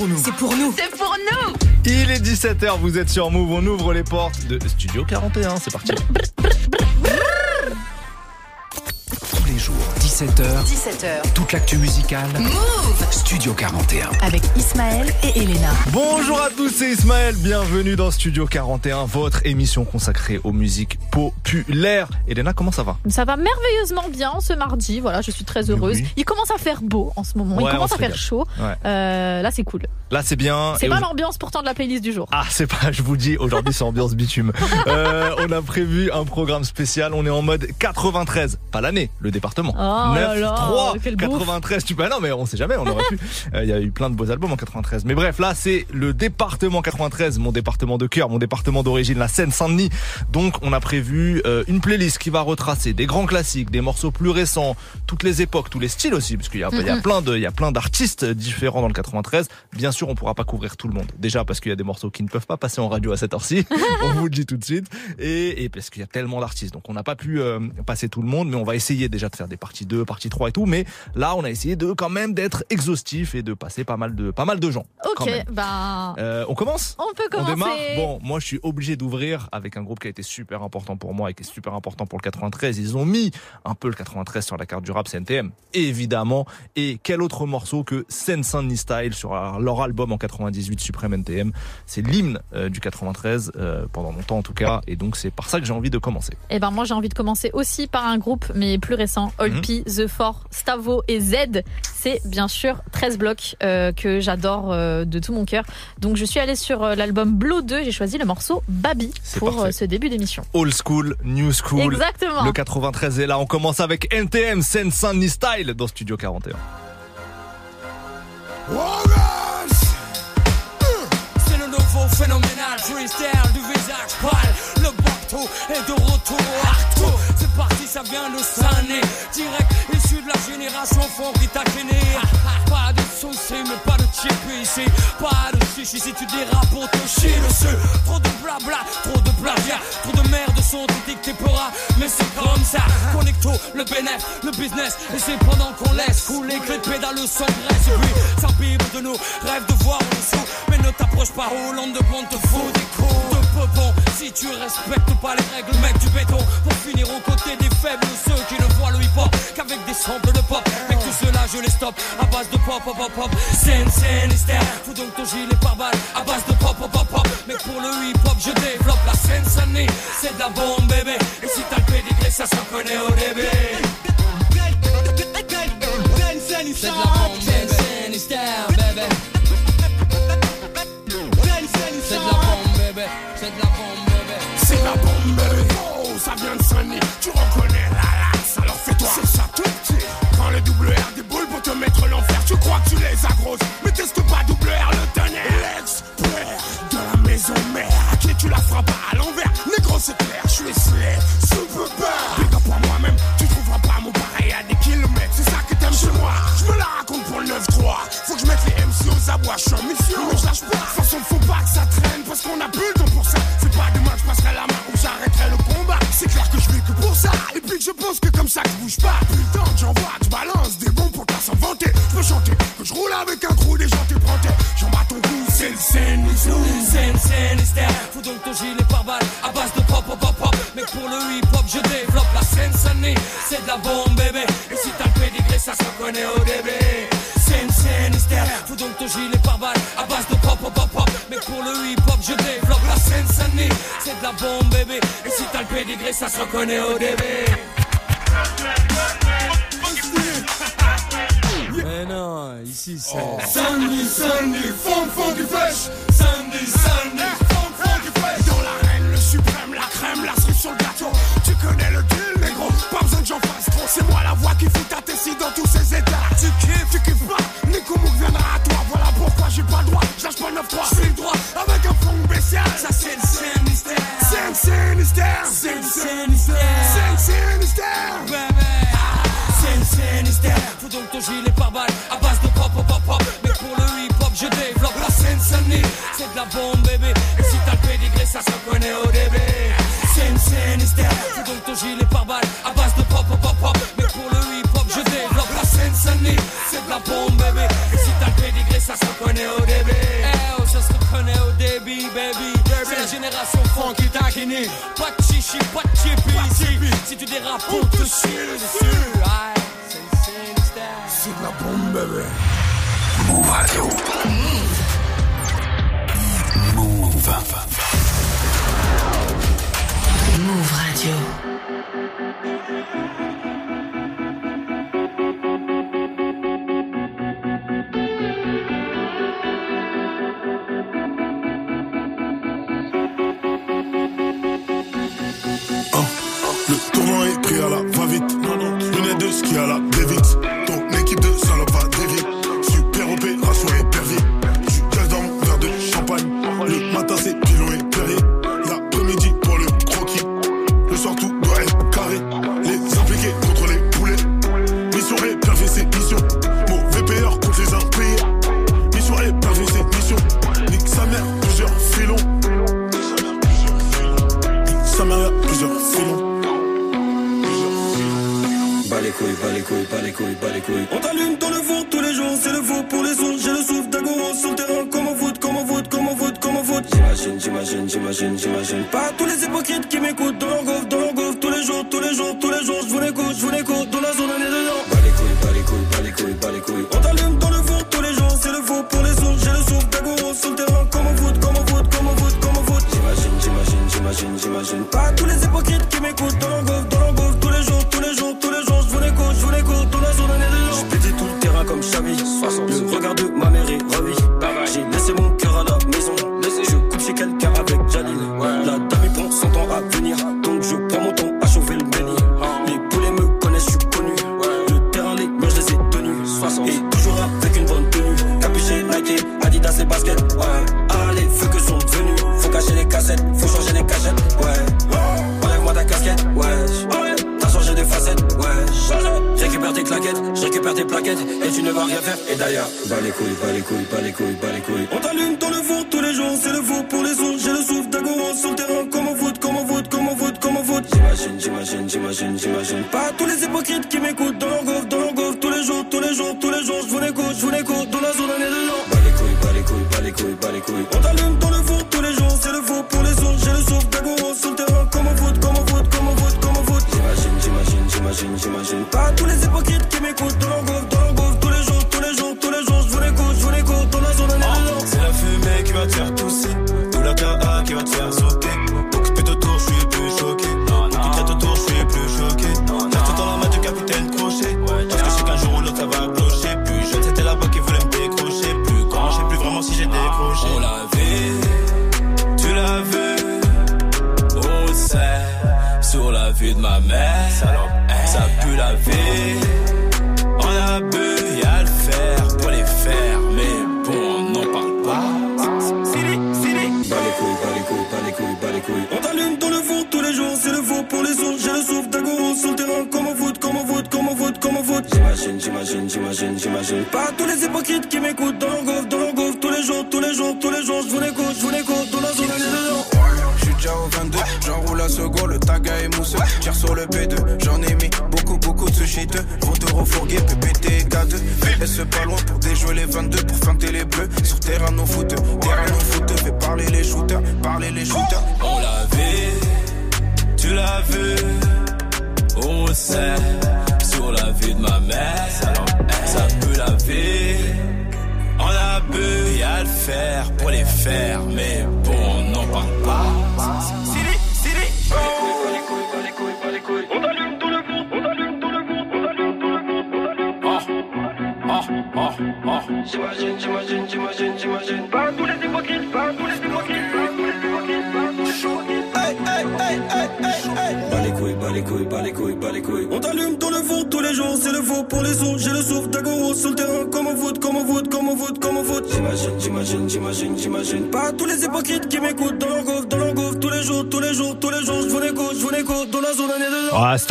pour nous. C'est pour nous. C'est pour nous. Il est 17h, vous êtes sur Move, on ouvre les portes de Studio 41, c'est parti. 17h, 17h. toute l'actu musicale. Move Studio 41. avec Ismaël et Elena. Bonjour à tous, c'est Ismaël, bienvenue dans Studio 41, votre émission consacrée aux musiques populaires. Elena, comment ça va? Ça va merveilleusement bien ce mardi. Voilà, je suis très heureuse. Oui. Il commence à faire beau en ce moment. Ouais, Il commence à faire chaud. Ouais. Euh, là, c'est cool. Là c'est bien. C'est pas l'ambiance pourtant de la playlist du jour. Ah, c'est pas, je vous dis, aujourd'hui c'est ambiance bitume. Euh, on a prévu un programme spécial, on est en mode 93, pas l'année, le département. Oh là 9, là, 3, quel bouffe. 93, tu peux, non mais on sait jamais, on aurait pu. Euh, Il y a eu plein de beaux albums en 93. Mais bref, là c'est le département 93, mon département de cœur, mon département d'origine, la Seine-Saint-Denis. Donc on a prévu euh, une playlist qui va retracer des grands classiques, des morceaux plus récents, toutes les époques, tous les styles aussi, parce qu'il y a, il y a plein de, il y a plein d'artistes différents dans le 93. Bien sûr, on pourra pas couvrir tout le monde. Déjà parce qu'il y a des morceaux qui ne peuvent pas passer en radio à cette heure-ci. on vous le dit tout de suite. Et, et parce qu'il y a tellement d'artistes. Donc on n'a pas pu euh, passer tout le monde, mais on va essayer déjà de faire des parties 2, partie 3 et tout. Mais là, on a essayé de quand même d'être exhaustif et de passer pas mal de, pas mal de gens. ok, bah. Euh, on commence? On peut on commencer. démarre Bon, moi je suis obligé d'ouvrir avec un groupe qui a été super important pour moi et qui est super important pour le 93. Ils ont mis un peu le 93 sur la carte du rap CNTM, évidemment. Et quel autre morceau que Saint-Denis Style sur leur album en 98 Supreme NTM. C'est l'hymne euh, du 93 euh, pendant longtemps en tout cas. Et donc c'est par ça que j'ai envie de commencer. Et ben moi j'ai envie de commencer aussi par un groupe mais plus récent. Olpi, The Four, Stavo et Z. C'est bien sûr 13 blocs euh, que j'adore euh, de tout mon cœur. Donc je suis allée sur euh, l'album Blow 2, j'ai choisi le morceau Babi pour euh, ce début d'émission. Old school, new school. Exactement. Le 93 est là. On commence avec NTM Seine Style dans Studio 41. C'est le nouveau phénoménal freestyle du visage pâle. Le bateau est de retour au arto. Parti, ça vient de Sané. Direct issu de la génération fond qui t'a gêné. Pas de mais pas de chip ici. Pas de chichi si tu dérapes pour te chier dessus. Trop de blabla, trop de plagiat. Trop de merde sont dictés peuras. Mais c'est comme ça. Connecto, le bénéf, le business. Et c'est pendant qu'on laisse couler que les pédales s'engraissent. Et puis, s'imbibe de nous. Rêve de voir en dessous. Mais ne t'approche pas, Hollande de bon te faut des coups de peupon. Si tu respectes pas les règles, mec du béton. Pour finir aux côtés des faibles, ceux qui ne voient le hip-hop qu'avec des samples de pop. Mec, tout cela, je les stoppe à base de pop, pop, pop, pop. Scène, scène. Fous donc ton gilet par balle à base de pop, pop, pop, pop. Mais pour le hip-hop, je développe la scène. C'est de la bombe, bébé. Et si t'as le pédigré, ça se reconnaît au début. C'est de la bombe, bébé. Scène. C'est de la bombe, bébé. C'est de la bombe, bébé. C'est la bombe, baby. Oh, ça vient de. Tu reconnais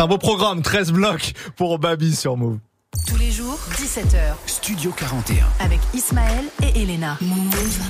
beau programme, 13 blocs pour Babi sur Move. Tous les les jours, 17h. Studio 41. Avec Ismaël et Elena.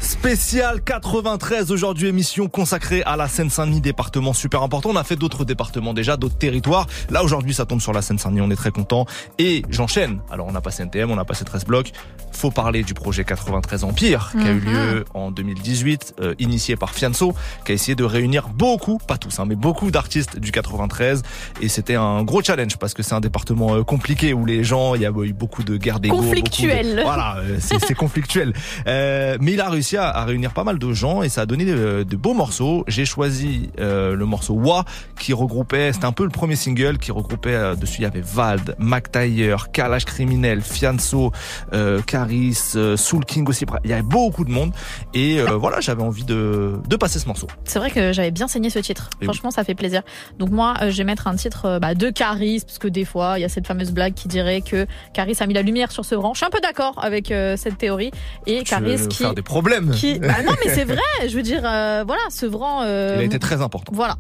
Spécial 93 aujourd'hui, émission consacrée à la Seine-Saint-Denis, département super important. On a fait d'autres départements déjà, d'autres territoires. Là aujourd'hui, ça tombe sur la Seine-Saint-Denis, on est très content. Et j'enchaîne. Alors on a passé NTM, on a passé 13 blocs. Faut parler du projet 93 Empire qui a eu Mhm. lieu en 2018, euh, initié par Fianso, qui a essayé de réunir beaucoup, pas tous, hein, mais beaucoup d'artistes du 93. Et c'était un gros challenge parce que c'est un département euh, compliqué où les gens, il y a eu beaucoup de guerres d'ego. de- Conflictuel. Voilà, euh, c'est conflictuel. Euh, mais il a réussi à, à réunir pas mal de gens et ça a donné de, de beaux morceaux. J'ai choisi euh, le morceau Wa qui regroupait, c'était un peu le premier single qui regroupait euh, dessus il y avait Vald, Mac Taylor, Kalash Criminel, Fianso, euh, Caris, Soul King aussi. Il y avait beaucoup de monde et euh, voilà, j'avais envie de, de passer ce morceau. C'est vrai que j'avais bien saigné ce titre. Et Franchement, ça fait plaisir. Donc moi, je vais mettre un titre bah, de Caris, parce que des fois, il y a cette fameuse blague qui dirait que Caris a mis la lumière sur ce rang. Je suis un peu d'accord avec euh, cette théorie. Et Tu veux Caris qui... faire des problèmes. qui... Bah non, mais c'est vrai. Je veux dire, euh, voilà, Sevran... Euh, Il a été très important. Voilà.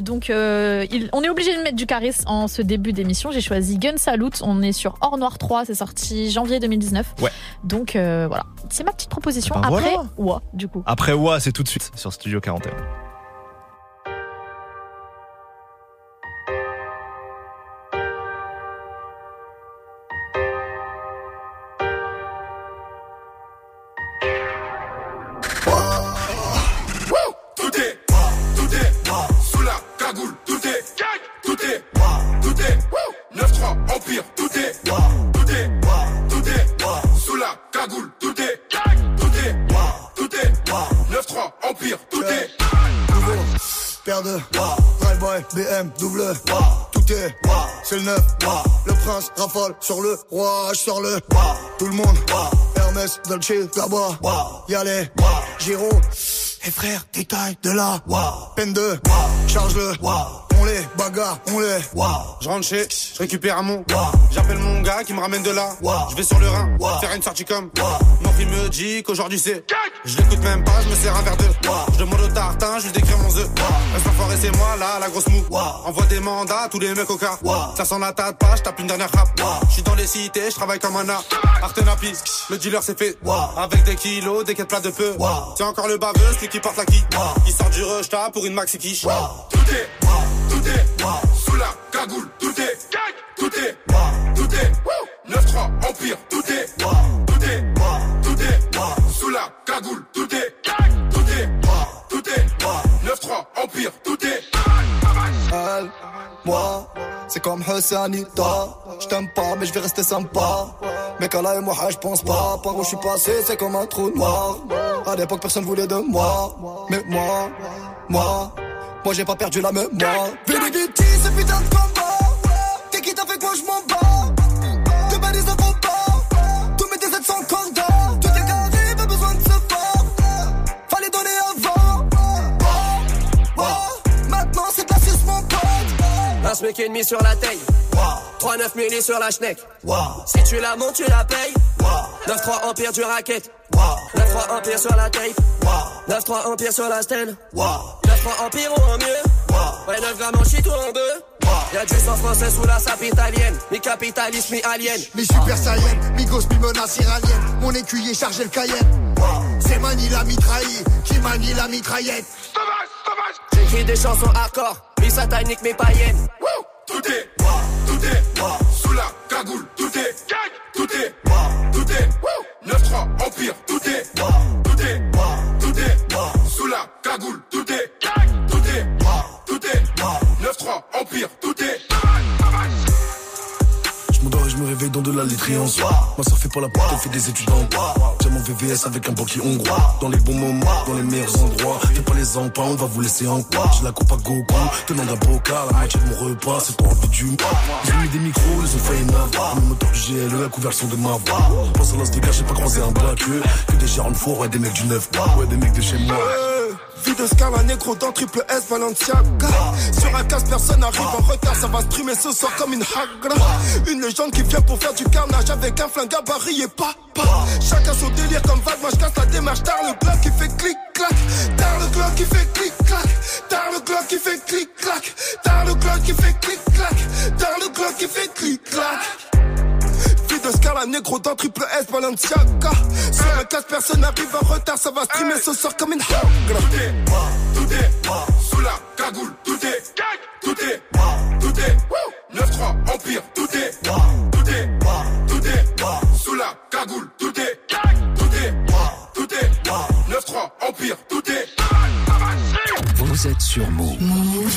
Donc, il- on est obligé de mettre du Caris en ce début d'émission. J'ai choisi Gun Salute. On est sur Or Noir 3. C'est sorti janvier 2019. Ouais. Donc, voilà. C'est ma petite proposition. Eh ben Après, voilà. ouais, du coup. Après Wa, c'est tout de suite sur Studio 41. Double Tout est, c'est le neuf Le prince rafale sur le roi Je sors le, tout le monde Hermès, Dolce, Gabba Y'a Giro Et frère, détail de là Peine de, charge-le On les bagarre, on les Je rentre chez, je récupère mon J'appelle mon gars qui me ramène de là. Je vais sur le Rhin, faire une sortie comme. Mon fils me dit qu'aujourd'hui c'est Je l'écoute même pas, je me sers un verre de Je demande au tartin, je lui décris mon œuf Reste c'est moi là, la grosse mou Envoie des mandats, tous les mecs au cas. Ça sent la tête pas, je tape une dernière rap Je suis dans les cités, je travaille comme un art. Artenapi, le dealer c'est fait. Avec des kilos, des quêtes plats de peu C'est encore le baveux, celui qui porte la qui Il sort du rush, pour une maxi quiche. Tout est, tout est, sous la cagoule, tout est, tout est, tout est, 9-3, Empire, tout est, tout est, tout est, sous la cagoule, tout est, tout est, tout est, 9-3, Empire, tout est. Elle, moi, c'est comme Hussanita. Je t'aime pas, mais je vais rester sympa. Mais là et moi, je pense pas. Par où je suis passé, c'est comme un trou noir. À l'époque, personne voulait de moi. Mais moi, moi, moi, j'ai pas perdu la mémoire. Vénéditi, ce putain de combat. T'es qui t'as fait quoi, je m'en bats. Te balises de combat. Tous mes DZ sont cordons. Tout est carré, pas besoin de se fort. Fallait donner avant. Oh, oh, Maintenant, c'est la suce, mon pote. Un SMIC et demi sur la taille. 3-9 milli sur la schneck. Si tu la montes, tu la payes. 9-3 empire du racket. 9-3 empire sur la tape. 9-3 empire sur la stand. 9-3 empire ou en mieux. Ouais, 9 grammes en shit ou en deux. Y'a du sang français sous la sape italienne. Mi capitaliste, mi alien. Mi super saiyan, mi gosse, mi menace iranienne. Mon écuyer chargé le cayenne. C'est Mani la mitraille, qui manie la mitraillette. J'écris des chansons hardcore. Mi satanique, mi païenne. Tout est, tout est, sous la cagoule, tout est, tout est, tout est, 9-3, Empire, tout est, tout est, tout est, sous la cagoule, 9-3, Empire, tout est. Je et je me réveille dans de la laiterie en soi. Ma soeur fait pas la porte, elle fait des études en droit. J'ai mon VVS avec un banquier hongrois. Dans les bons moments, dans les meilleurs endroits. Fais pas les empans, on va vous laisser en quoi. J'ai la coupe à gogo, tenant d'un bocal. La moitié de mon repas, c'est pas envie du Ils ont mis des micros, ils ont failli m'avoir. Le moteur du GLE, a couvert le de ma voix. Pense à l'os de gars, j'ai pas croisé un black. Que des de four, ouais, des mecs du 9. Ouais, des mecs de chez moi. Vie de Scala Negro dans triple S Balenciaga Sur un casse personne arrive en retard Ça va streamer ce soir comme une hagra. Une légende qui vient pour faire du carnage Avec un flingue gabarit et pas Chacun son délire comme vague Moi je casse la démarche. Tard le glock qui fait clic clac Tard le glock qui fait clic clac Tard le glock qui fait clic clac Tard le glock qui fait clic clac Tard le glock qui fait clic clac de Un Scala négro d'un triple S Balenciaga. Sur un casse, personne arrive en retard, ça va streamer ce soir comme une. Tout est, tout est, sous la cagoule, tout est, tout est, tout est, 9-3, Empire, tout est, tout est, tout est, sous la cagoule, tout est, tout est, tout est, 9-3, Empire, tout est. Vous êtes sur Move. Oui,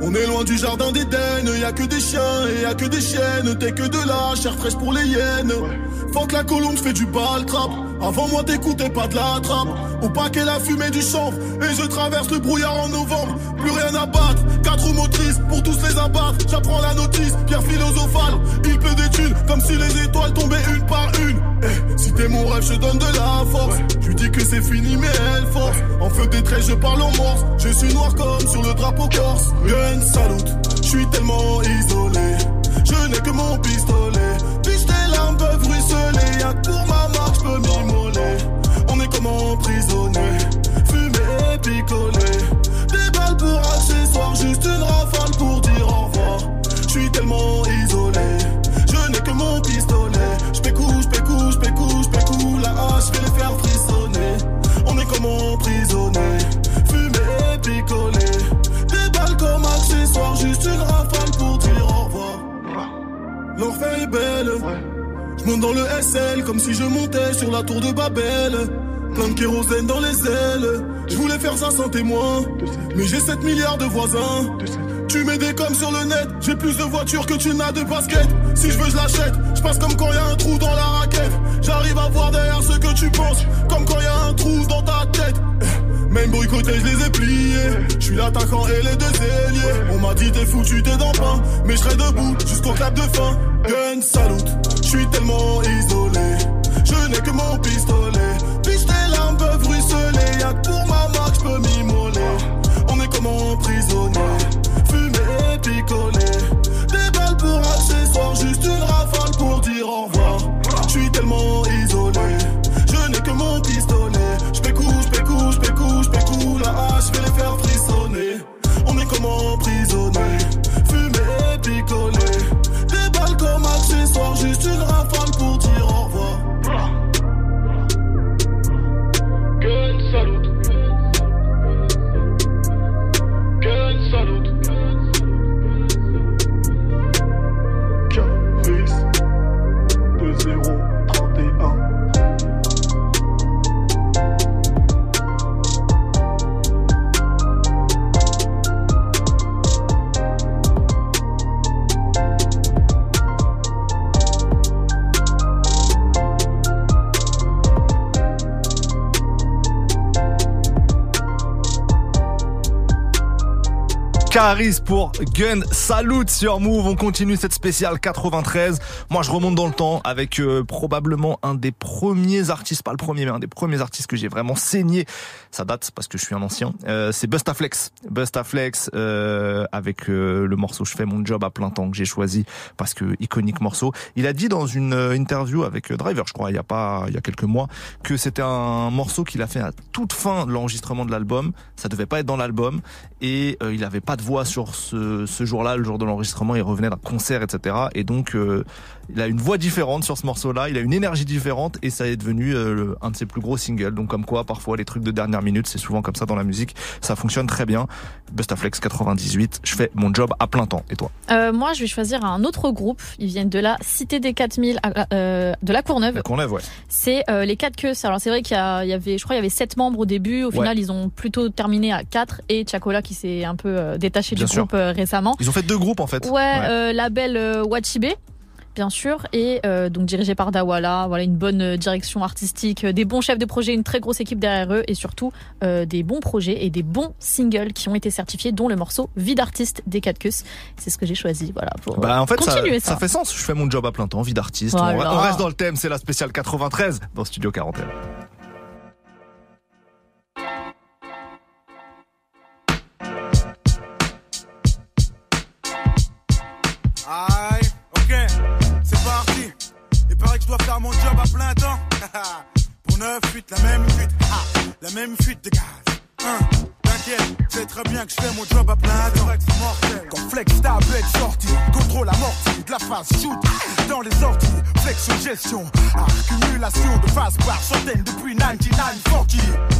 On est loin du jardin d'Éden. Y a que des chiens et y a que des chiennes. T'es que de la chair fraîche pour les hyènes. Faut que la colombe fait du bal trap. Avant moi, t'écoutais pas de la trappe. Au paquet, la fumée du chanvre. Et je traverse le brouillard en novembre. Plus rien à battre. Quatre motrices pour tous les abattre. J'apprends la notice. Pierre philosophale. Il pleut des thunes comme si les étoiles tombaient une par une. Eh, si t'es mon rêve, je donne de la force. Lui dis que c'est fini, mais elle force. En feu des traits, je parle en morse. Je suis noir comme sur le drapeau corse. Gun salute, je suis tellement isolé. De kérosène dans les ailes. Je voulais faire ça sans témoin. Mais j'ai 7 milliards de voisins. Tu mets des coms sur le net. J'ai plus de voitures que tu n'as de baskets. Si je veux, je l'achète. Je passe comme quand y a un trou dans la raquette. J'arrive à voir derrière ce que tu penses. Comme quand y a un trou dans ta tête. Même boycotté, je les ai pliés. Je suis l'attaquant et les deux ailiers. On m'a dit t'es foutu, t'es dans pain. Mais je serai debout jusqu'au clap de fin. Gun salute, je suis tellement isolé. Je n'ai que mon pistolet. Ruisseler. Y'a que pour ma marque, je peux m'immoler. On est comme emprisonné. Fumé et picolé. Des balles pour accessoires, juste une rafale pour dire au revoir. Caris pour Gun Salute sur Move. On continue cette spéciale 93. Moi, je remonte dans le temps avec euh, probablement un des premiers artistes, pas le premier, mais un des premiers artistes que j'ai vraiment saigné. Ça date parce que je suis un ancien. Euh, c'est Bustaflex. Bustaflex euh, avec euh, le morceau Je fais mon job à plein temps que j'ai choisi parce que iconique morceau. Il a dit dans une euh, interview avec euh, Driver, je crois, il y a pas, il y a quelques mois, que c'était un morceau qu'il a fait à toute fin de l'enregistrement de l'album. Ça devait pas être dans l'album et il avait pas de voix sur ce, ce jour-là, le jour de l'enregistrement. Il revenait d'un concert, etc. Et donc euh, il a une voix différente sur ce morceau-là. Il a une énergie différente et ça est devenu euh, un de ses plus gros singles. Donc comme quoi, parfois les trucs de dernière minute, c'est souvent comme ça dans la musique. Ça fonctionne très bien. Bustaflex 98. Je fais mon job à plein temps. Et toi? Euh, moi, je vais choisir un autre groupe. Ils viennent de la Cité des 4000, à- euh, de la Courneuve. La Courneuve, ouais. C'est euh, les 4 queues. Alors c'est vrai qu'il y, a- il y avait, je crois, il y avait 7 membres au début. Au Ouais. final, ils ont plutôt terminé à 4 et Chacola qui s'est un peu euh, détaché Bien du sûr. groupe euh, récemment. Ils ont fait deux groupes en fait. Ouais, euh, label euh, Wachibe. Bien sûr, et euh, donc dirigé par Dawala. Voilà, une bonne euh, direction artistique, euh, des bons chefs de projet, une très grosse équipe derrière eux, et surtout euh, des bons projets et des bons singles qui ont été certifiés, dont le morceau Vie d'artiste des 4 Cus. C'est ce que j'ai choisi, voilà, pour Bah en fait ça, continuer ça fait sens, je fais mon job à plein temps, vie d'artiste. Voilà. On reste dans le thème, c'est la spéciale 93 dans Studio 41. Dois faire mon job à plein temps. Pour 9 fuites, la même fuite, la même fuite de gaz. Hein, C'est très bien que je fais mon job à plein temps. Quand flex tablette sortie, contrôle amorti, de la phase shoot. Dans les sorties, flexion gestion, accumulation de phase par centaines depuis 9940.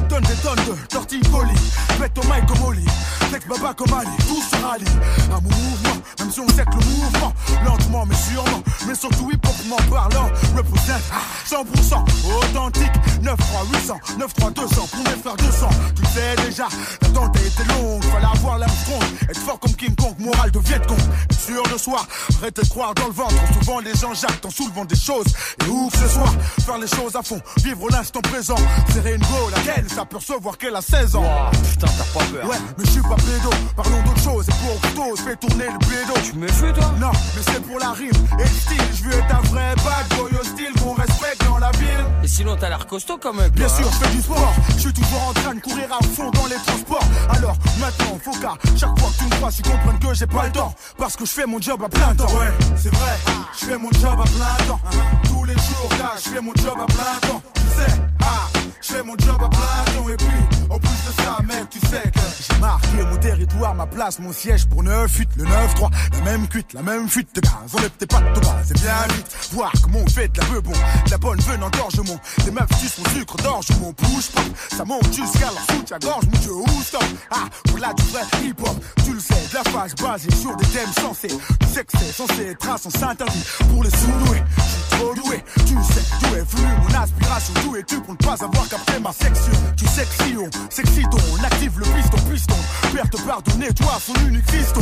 Donne des tonnes de torticolis, pète au mic comme Oli, flex baba comme Ali, tout se rallie. Mon mouvement, même si on sait que le mouvement, lentement mais sûrement, mais surtout hip-hopement parlant, représente 100% authentique, 9 3 800, 9 3 200 pour mes frères 200. Tu sais déjà, l'attente a été longue, fallait avoir l'Armstrong, être fort comme King Kong, morale de Vietcong, être sûr de soi, arrête de croire dans le ventre, souvent les gens jactent en soulevant des choses, et où que ce soit, faire les choses à fond, vivre l'instant présent, serrer une go, laquelle s'apercevoir qu'elle a 16 ans. Putain, t'as pas peur. Ouais, mais je suis pas pédo, parlons d'autre chose, et pour je fais tourner le pédo. Tu me fais toi? Non, mais c'est pour la rime et le style, je veux être un vrai bad boy hostile qu'on respecte dans la ville. Et sinon, t'as l'air costaud quand même. Bien toi, sûr, hein. je fais du sport. Je suis toujours en train de courir à fond dans les transports. Alors maintenant, faut qu'à chaque fois que tu me crois, tu comprennes que j'ai pas le temps. Parce que je fais mon job à plein temps. Ouais, c'est vrai, je fais mon job à plein temps. Tous les jours, là, je fais mon job à plein temps. Tu sais, ah, je fais mon job à temps. Et puis, en plus de ça, mec, tu sais que j'ai marqué mon territoire, ma place, mon siège pour 9-8, le 9-3. La même cuite, la même fuite de gaz. Enlève tes pattes bas, c'est bien vite. Voir comment on fait de la bon, de la bonne veine engorgement. Les meufs sucent mon sucre d'orge, mon bouge pas. Ça monte jusqu'à la soute, à gorge, mon dieu, où stop? Ah, pour là, du vrai hip-hop, tu le sais, de la phase basée sur des thèmes sensés. Tu sais que c'est censé être un interdit pour les sous-doués. Je suis trop doué, tu sais d'où est venue mon aspiration. D'où es-tu pour ne pas avoir capté ma section Tu si on active le piston, piston. Père te pardonner, toi, son unique fiston.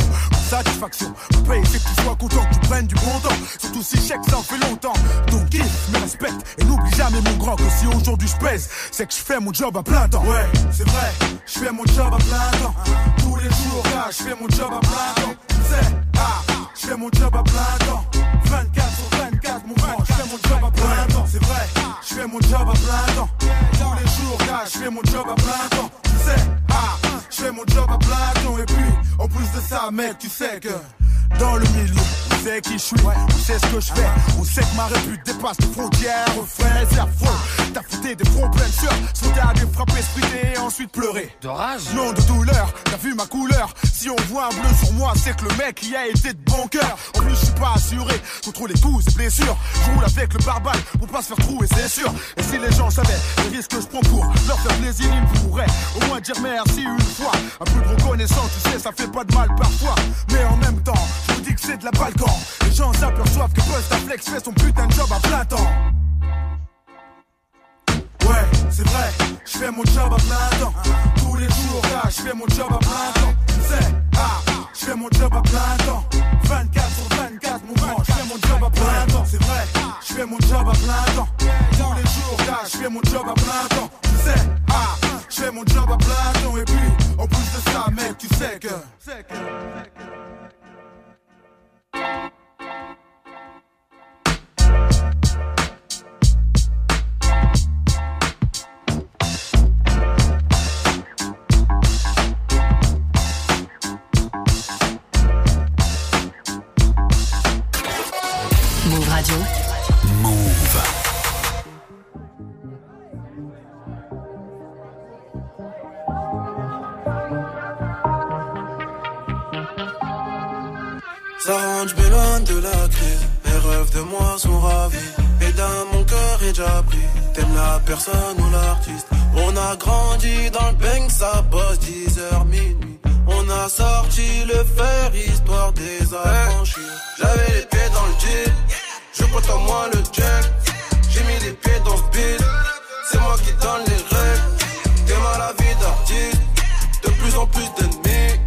Satisfaction, payer, c'est que tu sois content que tu prennes du bon temps. Surtout si chèque, ça en fait longtemps. Donc kiffe, me respecte et n'oublie jamais mon grand que si aujourd'hui je pèse, c'est que je fais mon job à plein temps. Ouais, c'est vrai, je fais mon job à plein temps. Tous les jours, là, je fais mon job à plein temps. Tu sais, ah, je fais mon job à plein temps. 24 sur 24, mon grand, mon job à plein. C'est vrai, je fais mon job à plein temps. Tous les jours, je fais mon job à plein temps. Tu sais, ah, je fais mon job à plein temps. Et puis, en plus de ça, mec, tu sais que dans le milieu, on sait qui je suis, on sait ce que je fais, on sait que ma répute dépasse les frontières, frère, c'est affreux. T'as fouté des fronts pleins de sueur, à des frapper, spriter et ensuite pleurer. De rage Non de douleur, t'as vu ma couleur. Si on voit un bleu sur moi, c'est que le mec y a été de bon cœur. En plus, je suis pas assuré contre les coups et blessures. Je roule avec le barbal pour pas se faire trouer, c'est sûr. Et si les gens savaient les risques que je prends pour leur faire plaisir, ils pourraient au moins dire merci une fois. Un peu de reconnaissance, tu sais, ça fait pas de mal parfois. Mais en même temps, je vous dis que c'est de la balkan. Les gens s'aperçoivent que Busta Flex fait son putain de job à plein temps. Ouais, c'est vrai, je fais mon job à plein temps. Tous les jours, là, je fais mon job à plein temps. Sais, ah, je fais mon job à plein temps. 24 sur 24, mon grand, je fais mon job à plein temps. C'est vrai, je fais mon job à plein temps. Tous les jours, là, je fais mon job à plein temps. Sais, ah, je fais mon job à plein temps. Et puis, en plus de ça, mec, tu sais que. Ça rentre, je de la crise. Les rêves de moi sont ravis. Et dans mon cœur est déjà pris. T'aimes la personne ou l'artiste? On a grandi dans le bang, ça bosse 10h minuit. On a sorti le fer, histoire des affranchis. J'avais les pieds dans le jeep. Je compte en moi le check. J'ai mis les pieds dans ce beat. C'est moi qui donne les règles. Mal la vie d'artiste. De plus en plus d'ennemis.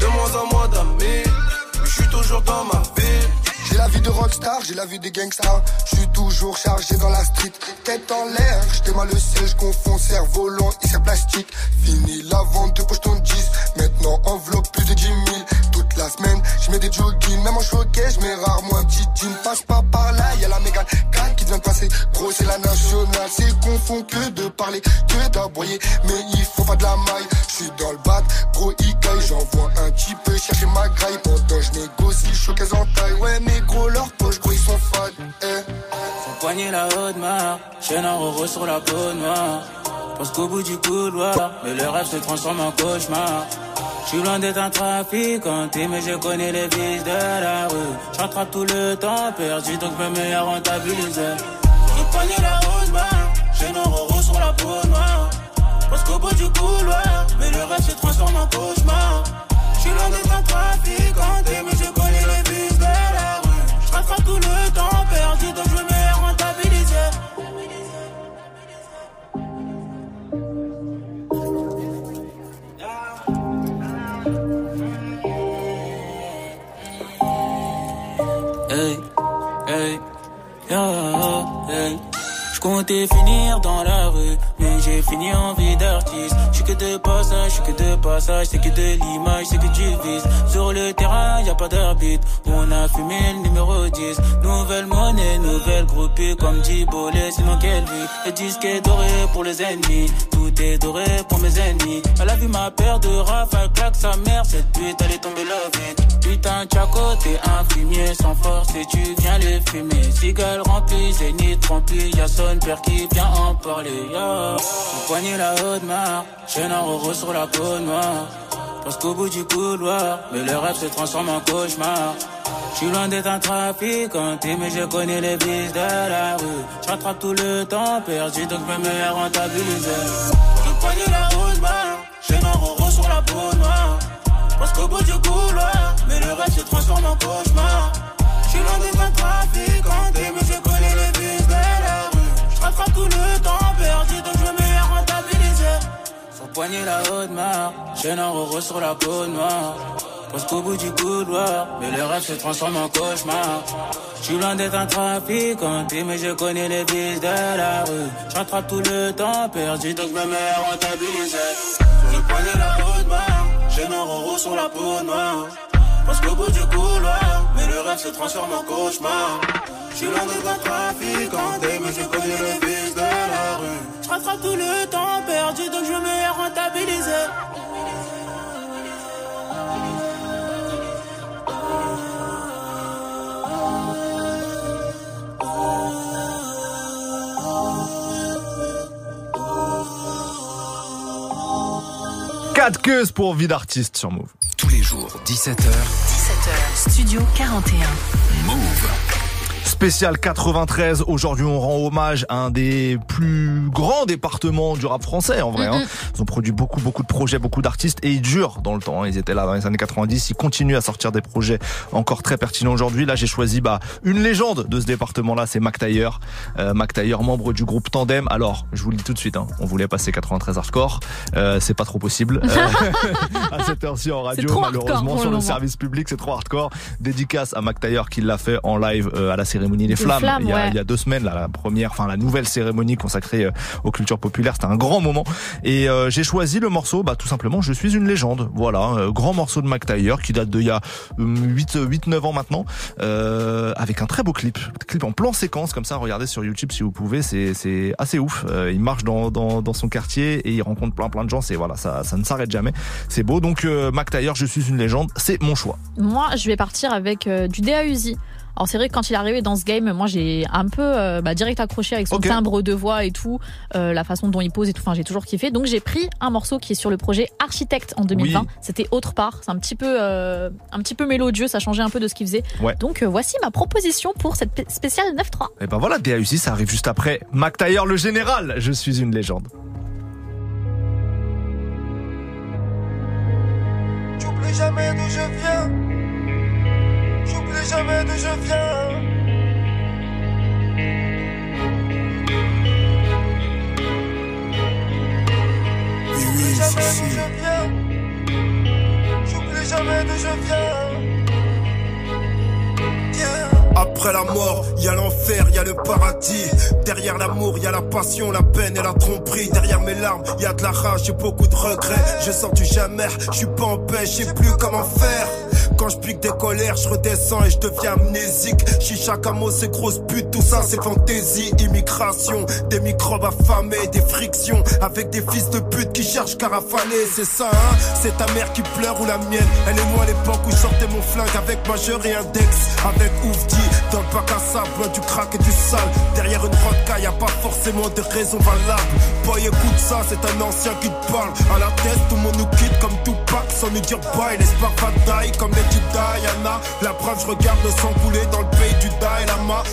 De moins en moins d'amis. J'ai la vie de rockstar, j'ai la vue des gangsters. Je suis toujours chargé dans la street, tête en l'air. J'étais mal le ciel, je confonds cerveau long et c'est plastique. Fini la vente de poche ton 10, maintenant enveloppe plus de 10 000. Toute la semaine, je mets des joggings, même en choquet, je mets rarement un petit jean. Passe pas par là, y a la méga 4 qui vient de passer. Gros, c'est la nationale, c'est confond que de parler, que d'aboyer. Mais il faut pas de la maille, je suis dans le bac, gros icaille. J'envoie un petit peu chercher ma graille pendant je négocie, choquais en taille. Ouais, mais gros, leurs poches, gros, ils sont fades. Eh. Son poignet la haute marre, chaîne en roro sur la peau noire. Parce qu'au bout du couloir, mais le rêve se transforme en cauchemar. Je suis loin d'être un trafiquanté, mais je connais les vices de la rue. J'attrape tout le temps perdu, donc me mets à rentabiliser. Son poignet la haute marre, chaîne en roro sur la peau noire. Parce qu'au bout du couloir, mais le rêve se transforme en cauchemar. Je suis loin d'être un trafiquanté, mais je connais Hey, hey, yo, hey. Je comptais finir dans la rue, mais j'ai fini en vie d'artiste. Je suis que de passage, je suis que de passage, c'est que de l'image, c'est que du vice. Sur le terrain, y a pas d'arbitre. On a fumé le numéro 10. Nouvelle monnaie, nouvelle groupie, comme dit Bolé, sinon quelle vie? Le disque est doré pour les ennemis, tout est doré pour mes ennemis. Elle a vu ma paire de rafales, claque sa mère, cette pute, elle est tombée là vite. Putain, Tchaco, t'es un fumier sans force et tu viens les fumer. Cigale remplie, zénith rempli, y'a son père qui vient en parler. Mon poignet la haute marre, chaîne en roro sur la peau noire. Parce qu'au bout du couloir, mais le rêve se transforme en cauchemar. Je suis loin d'être un trafiquanté, mais je connais les vices de la rue. J'attrape tout le temps perdu, donc je me mets à rentabiliser. Mon poignet la haute marre, chaîne en roro sur la peau noire. Parce qu'au bout du couloir, mais le rêve se transforme en cauchemar. Je suis loin d'être un trafiquanté, Son poignet la haute marre, chaîne en roro sur la peau noire. Parce qu'au bout du couloir, mais le rêve se transforme en cauchemar. Je suis loin d'être un trafiquanté, mais je connais les vices de la rue. Je rattrape tout le temps perdu, donc je me mets à rentabiliser. Poignet la haute marre, chaîne en roro sur la peau noire. Parce qu'au bout du couloir, mais le rêve se transforme en cauchemar. Je suis loin d'être un trafiquanté, mais je connais les vices de la rue. Je rattrape tout le temps perdu, donc je me rentabiliser. Quatre queues pour vie d'artiste sur Move. Tous les jours, 17h. 17h, Studio 41. Move. Spécial 93. Aujourd'hui, on rend hommage à un des plus grands départements du rap français, en vrai. hein. Ils ont produit beaucoup, beaucoup de projets, beaucoup d'artistes et ils durent dans le temps. hein. Ils étaient là dans les années 90. Ils continuent à sortir des projets encore très pertinents aujourd'hui. Là, j'ai choisi bah, une légende de ce département-là. C'est Mac Taylor. Euh, Mac Taylor, membre du groupe Tandem. Alors, je vous le dis tout de suite, hein, on voulait passer 93 hardcore. Euh, c'est pas trop possible. Euh, à cette heure-ci en radio, malheureusement, sur le le service public, c'est trop hardcore. Dédicace à Mac Taylor qui l'a fait en live euh, à la cérémonie des Des Flammes, Flammes, il, y a, ouais. il y a deux semaines, là, la première, enfin la nouvelle cérémonie consacrée euh, aux cultures populaires. C'était un grand moment. Et euh, j'ai choisi le morceau, bah tout simplement, je suis une légende. Voilà, euh, grand morceau de Mac Taylor qui date de il y a 8 8 9 ans maintenant euh, avec un très beau clip, clip en plan séquence comme ça, regardez sur YouTube si vous pouvez, c'est assez ouf. Euh, il marche dans, dans dans son quartier et il rencontre plein plein de gens, c'est voilà, ça ça ne s'arrête jamais. C'est beau. Donc euh, Mac Taylor, je suis une légende, c'est mon choix. Moi, je vais partir avec euh, du DA Uzi. Alors c'est vrai que quand il est arrivé dans ce game, moi j'ai un peu euh, bah, direct accroché avec son timbre de voix et tout, euh, la façon dont il pose et tout. Enfin, j'ai toujours kiffé. Donc j'ai pris un morceau qui est sur le projet Architecte en 2020. Oui. C'était autre part. C'est un petit peu, euh, un petit peu mélodieux. Ça changeait un peu de ce qu'il faisait. Ouais. Donc euh, voici ma proposition pour cette spéciale 9-3. Et ben voilà, DAUC, ça arrive juste après Mac Taylor, le général. Je suis une légende. J'oublie jamais d'où je viens. J'oublie jamais d'où je viens. J'oublie jamais d'où je viens. J'oublie jamais d'où je viens. Yeah. Après la mort, y a l'enfer, y a le paradis. Derrière l'amour, y a la passion, la peine et la tromperie. Derrière mes larmes, y a de la rage et beaucoup de regrets. Je sens du jamais, je suis pas en paix, je sais plus comment faire. Quand je pique des colères, je redescends et je deviens amnésique. Chicha, camo, c'est grosse pute, tout ça c'est fantaisie. Immigration, des microbes affamés, des frictions avec des fils de pute qui cherchent qu'à rafaler. C'est ça, hein C'est ta mère qui pleure ou la mienne. Elle et moi à l'époque où je sortais mon flingue avec majeur et index. Avec oufdi, dans le bac à sable, loin du crack et du sale. Derrière une vodka, y a pas forcément de raison valable. Boy, écoute ça, c'est un ancien qui te parle. À la tête, tout le monde nous quitte comme Tupac sans nous dire bye. L'espoir va die comme Diana. La preuve, je regarde le sang couler dans le pays du Dalai.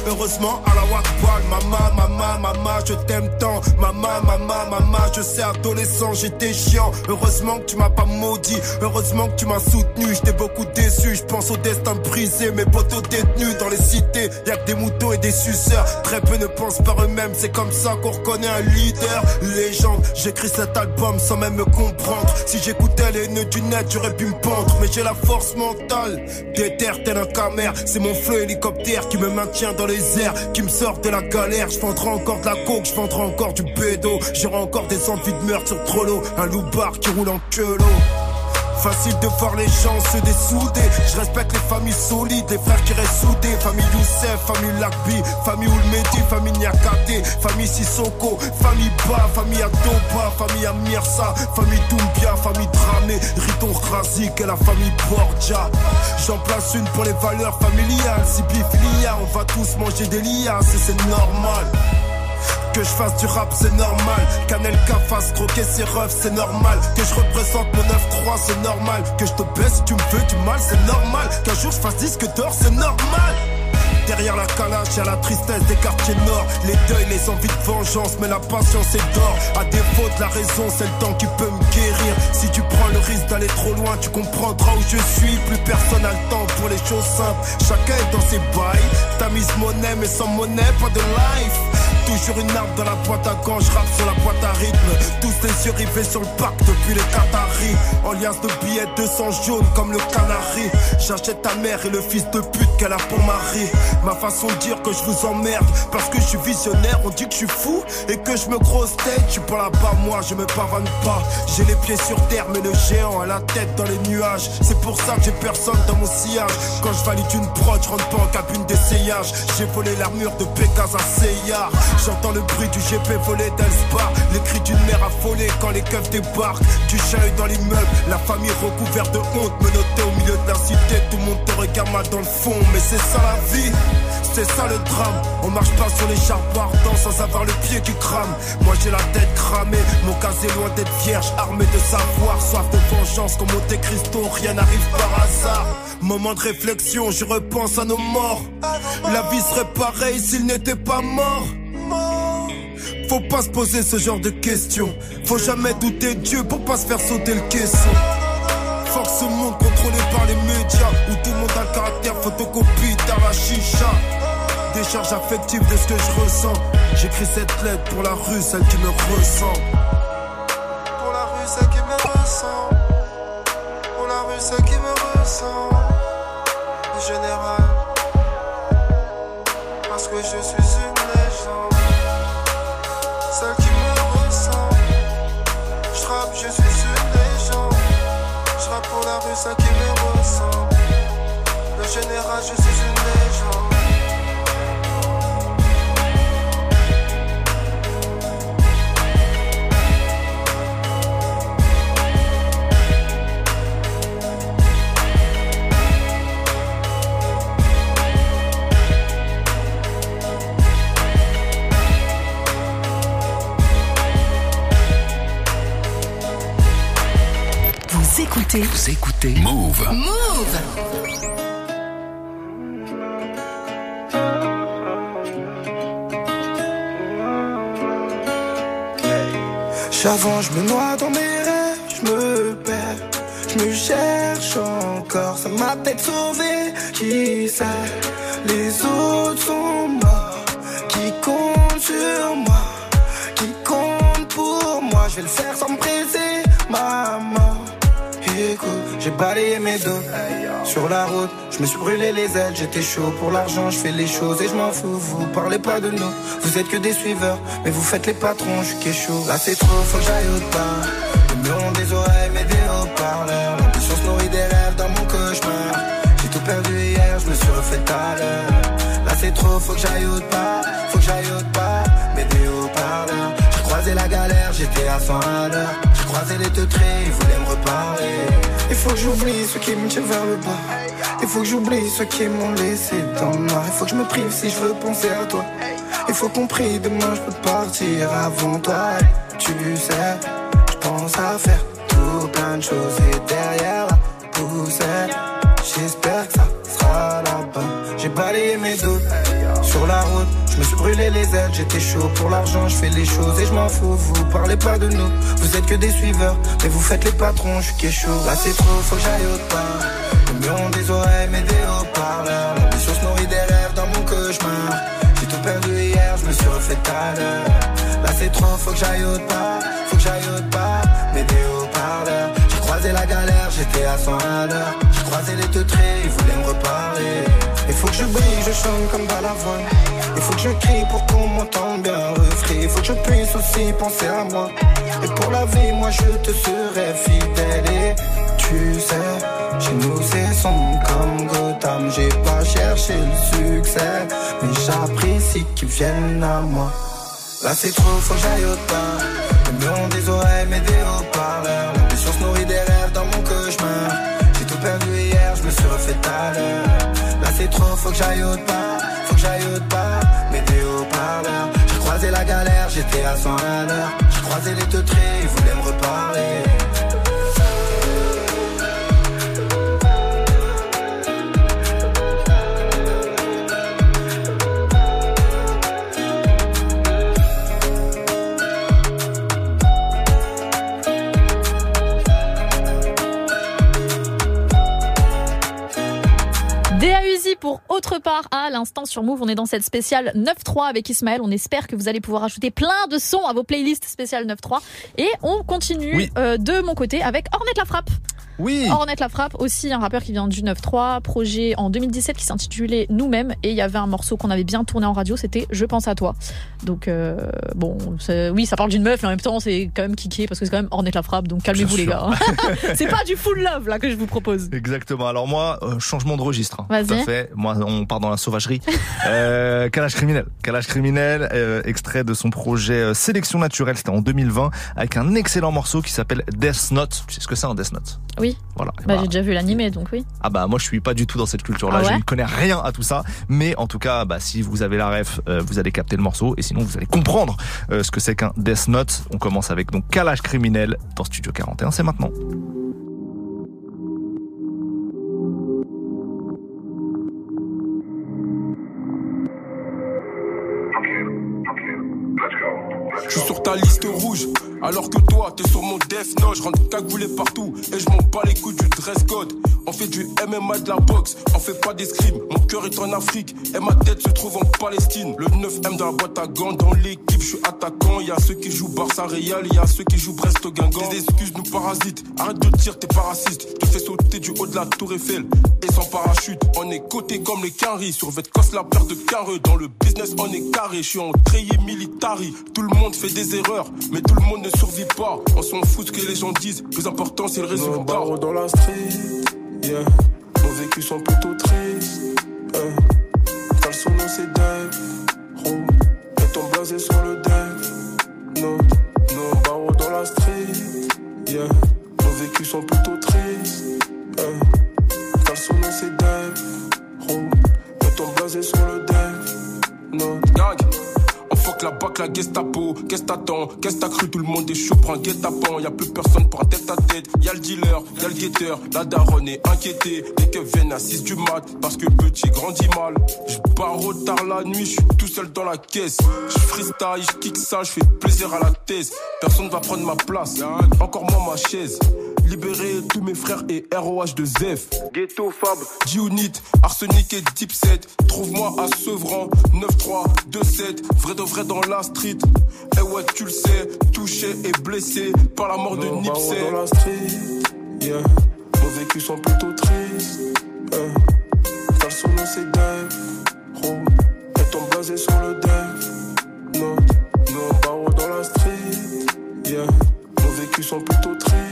Heureusement, à la Wakbal, maman, maman, maman, je t'aime tant. Maman, maman, maman, je sais, adolescent, j'étais chiant. Heureusement que tu m'as pas maudit. Heureusement que tu m'as soutenu. J'étais beaucoup déçu. Je pense au destin brisé. Mes potos détenus dans les cités. Y'a que des moutons et des suceurs. Très peu ne pensent par eux-mêmes. C'est comme ça qu'on reconnaît un leader. Légende. J'écris cet album sans même me comprendre. Si j'écoutais les nœuds du net, j'aurais pu me pendre. Mais j'ai la force Déterre tel un. C'est mon fleu hélicoptère qui me maintient dans les airs. Qui me sort de la galère. Je encore de la coke. Je encore du pédo. J'aurai encore des envies de meurtre sur Trollo. Un loup-bar qui roule en queue Facile de voir les gens se dessouder. Je respecte les familles solides, les frères qui restent soudés. Famille Youssef, famille Lakbi, famille Oulmedi, famille Niakate, famille Sissoko, famille Ba, famille Adoba, famille Amirsa, famille Doumbia, famille Dramé, Riton Razik et la famille Borgia. J'en place une pour les valeurs familiales. Si biflia, on va tous manger des liasses et c'est normal. Que je fasse du rap, c'est normal. Qu'Anelka fasse croquer ses refs, c'est normal. Que je représente mon 9-3, c'est normal. Que je te baisse tu me veux du mal, c'est normal. Qu'un jour je fasse disque d'or, c'est normal. Derrière la calache, y'a la tristesse des quartiers nord. Les deuils, les envies de vengeance, mais la patience est d'or. À défaut de la raison, c'est le temps qui peut me guérir. Si tu prends le risque d'aller trop loin, tu comprendras où je suis. Plus personne n'a le temps pour les choses simples. Chacun est dans ses bails. T'as mis monnaie, mais sans monnaie, pas de life. Toujours une arme dans la boîte à gants, je rappe sur la boîte à rythme. Tous les yeux rivés sur le parc depuis les Qataris. En liasse de billets 200 jaunes comme le canari. J'achète ta mère et le fils de pute qu'elle a pour mari. Ma façon de dire que je vous emmerde parce que je suis visionnaire. On dit que je suis fou et que je me grosse tête. Je suis pas là-bas, moi je me pavane pas. J'ai les pieds sur terre, mais le géant a la tête dans les nuages. C'est pour ça que j'ai personne dans mon sillage. Quand je valide une prod, je rentre pas en cabine d'essayage. J'ai volé l'armure de Pégase à Seyar. J'entends le bruit du GP volé d'Elspar. Les cris d'une mère affolée quand les keufs débarquent. Du chahut dans l'immeuble, la famille recouverte de honte. Menotté au milieu de la cité, tout le monde te regarde mal dans le fond. Mais c'est ça la vie, c'est ça le drame. On marche pas sur les charbons ardents sans avoir le pied qui crame. Moi j'ai la tête cramée, mon cas est loin d'être vierge. Armé de savoir, soif de vengeance comme Monte Cristo. Rien n'arrive par hasard. Moment de réflexion, je repense à nos morts. La vie serait pareille s'il n'était pas mort. Faut pas se poser ce genre de questions. Faut jamais douter Dieu pour pas se faire sauter le caisson. Force monde contrôlé par les médias photocopie la chicha. Décharge affective de ce que je ressens. J'écris cette lettre pour la rue, celle qui me ressent. Pour la rue, celle qui me ressent. Pour la rue, celle qui me ressent. Le général. Parce que je suis une légende. Celle qui me ressent. Je rappe, je suis une légende. Je rappe pour la rue, celle qui me général, je suis une légende. Vous écoutez Vous écoutez Move. Move J'avance, je me noie dans mes rêves, je me perds, je me cherche encore, ça m'a peut-être sauvé, qui sait, les autres sont morts, qui comptent sur moi, qui comptent pour moi, je vais le faire sans me presser, j'ai balayé mes dos. Sur la route, je me suis brûlé les ailes, j'étais chaud pour l'argent, je fais les choses et je m'en fous. Vous parlez pas de nous, vous êtes que des suiveurs, mais vous faites les patrons, je suis chaud. Là c'est trop, faut que j'aille autre part. Le mur des oreilles, mais des haut-parleurs. L'ambition se nourrit des rêves dans mon cauchemar. J'ai tout perdu hier, je me suis refait à l'heure. Là c'est trop, faut que j'aille autre part, faut que j'aille autre part, mais des haut-parleurs. La galère, j'étais à 100 à l'heure. J'ai croisé les teutrés, ils voulaient me reparler. Il faut que j'oublie ceux qui me tirent vers le bas. Il faut que j'oublie ceux qui m'ont laissé dans le noir. Il faut que je me prive si je veux penser à toi. Il faut qu'on prie, demain je peux partir avant toi. Tu sais, je pense à faire tout plein de choses et derrière la poussière. J'espère que ça sera là-bas. J'ai balayé mes doutes brûlé les ailes, j'étais chaud pour l'argent, je fais les choses et je m'en fous. Vous parlez pas de nous, vous êtes que des suiveurs, mais vous faites les patrons, je suis chaud. Là c'est trop, faut que j'aille autre part. Le mur des oreilles, mais des haut-parleurs. L'ambition se nourrit des rêves dans mon cauchemar. J'ai tout perdu hier, je me suis refait tout à l'heure. Là c'est trop, faut que j'aille autre part. Faut que j'aille autre part, mais des haut-parleurs. Croisé la galère, j'étais à 100 à l'heure. J'ai croisé les teutrés, ils voulaient me reparler. Il faut que je brille, je chante comme Balavoine. Il faut que je crie pour qu'on m'entende bien refrain. Il faut que je puisse aussi penser à moi. Et pour la vie, moi je te serai fidèle. Et tu sais, chez nous c'est sombre comme Gotham. J'ai pas cherché le succès, mais j'apprécie qu'ils viennent à moi. Là c'est trop, faut que j'aille autre part. Le des oreilles, mais des haut-parleurs. Tout à l'heure. Là c'est trop, faut que j'aille autre part, faut que j'aille autre part, mais des haut-parleurs. J'ai croisé la galère, j'étais à 100 à l'heure. J'ai croisé les teutrés, ils voulaient me reparler. Autre part à l'instant sur Move. On est dans cette spéciale 9-3 avec Ismaël. On espère que vous allez pouvoir ajouter plein de sons à vos playlists spéciales 9-3. Et on continue Oui. euh, de mon côté avec Ornette la Frappe. Oui. Ornette la Frappe, aussi un rappeur qui vient du 9-3, projet en 2017 qui s'intitulait Nous-mêmes. Et il y avait un morceau qu'on avait bien tourné en radio, c'était Je pense à toi. Donc, euh, bon, oui, ça parle d'une meuf, mais en même temps, c'est quand même kické parce que c'est quand même Ornette la Frappe. Donc calmez-vous, les gars. c'est pas du full love, là, que je vous propose. Exactement. Alors moi, euh, changement de registre. hein. Vas-y. Tout à fait. Moi, on part dans la sauvagerie. euh, Calage criminel. Calage criminel, euh, extrait de son projet euh, Sélection naturelle. C'était en 2020 avec un excellent morceau qui s'appelle Death Note. Tu sais ce que c'est un Death Note? Oui. Voilà. Bah, bah, j'ai déjà vu l'animé, donc oui. ah bah moi je suis pas du tout dans cette culture-là. Ah ouais je ne connais rien à tout ça. Mais en tout cas, bah si vous avez la ref, euh, vous allez capter le morceau et sinon vous allez comprendre euh, ce que c'est qu'un Death Note. On commence avec donc Calage criminel dans Studio 41. C'est maintenant. Ta liste rouge, alors que toi, t'es sur mon death note. Je rentre cagoulé partout et je m'en bats les couilles du dress code. On fait du MMA de la boxe, on fait pas d'escrime. Mon cœur est en Afrique et ma tête se trouve en Palestine. Le 9M dans la boîte à gants, dans l'équipe, je suis attaquant. Y a ceux qui jouent Barça Real, y a ceux qui jouent Brest Guingamp. Des excuses nous parasites, arrête de dire t'es pas raciste. Je te fais sauter du haut de la tour Eiffel et sans parachute. On est coté comme les Quinry, sur Vetcos la paire de carreux. Dans le business, on est carré, je suis en treillis militari. Tout le monde fait des erreurs, mais tout le monde ne survit pas. On s'en fout ce que les gens disent, plus important c'est le résultat. barreaux dans la street, yeah. Nos vécus sont plutôt tristes, yeah. Caleçon, non, c'est roule. Et ton blasé sur le no. Nos barreaux dans la street, yeah. Nos vécus sont plutôt tristes, yeah. Caleçon, non, c'est roule. Et ton blasé sur le no. Gang. Fuck la bac, la Gestapo. Qu'est-ce t'attends? Qu'est-ce t'as cru? Tout le monde est chaud pour un guet-apens. Y'a plus personne pour un tête à tête. Y'a le dealer, y'a le guetteur. La daronne est inquiétée. Les keufs viennent à 6 du mat. Parce que petit grandit mal. J'pars au tard la nuit, j'suis tout seul dans la caisse. J'freestyle, j'kick ça, j'fais plaisir à la thèse. Personne va prendre ma place. Encore moins ma chaise. Libérer tous mes frères et ROH de Zef. Ghetto Fab, G-Unit, Arsenic et Deep 7. Trouve-moi à Sevran, 9-3, 2-7. Vrai de vrai dans la street. Eh ouais, tu le sais, touché et blessé par la mort de Nipsey. dans la street, yeah. Nos vécus sont plutôt tristes. Car le solo c'est Dave. Oh, étant basé sur le dev. Non, nous on barreau dans la street. Yeah, nos vécus sont plutôt tristes.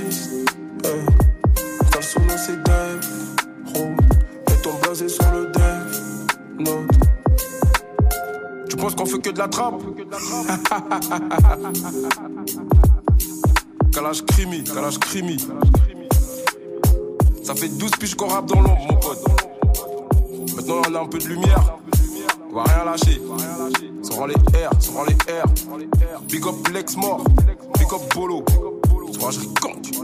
Euh, car le c'est Dave. Oh, étant basé sur le dev. Non. Tu penses qu'on fait que de la trappe? Calage crimi, calage crimi. Ça fait 12 piges qu'on rappe dans l'ombre, mon pote. Maintenant, on a un peu de lumière. On va rien lâcher. Ça rend les airs, ça rend les airs. Big up Lex mort, big up Bolo. Soit je gank,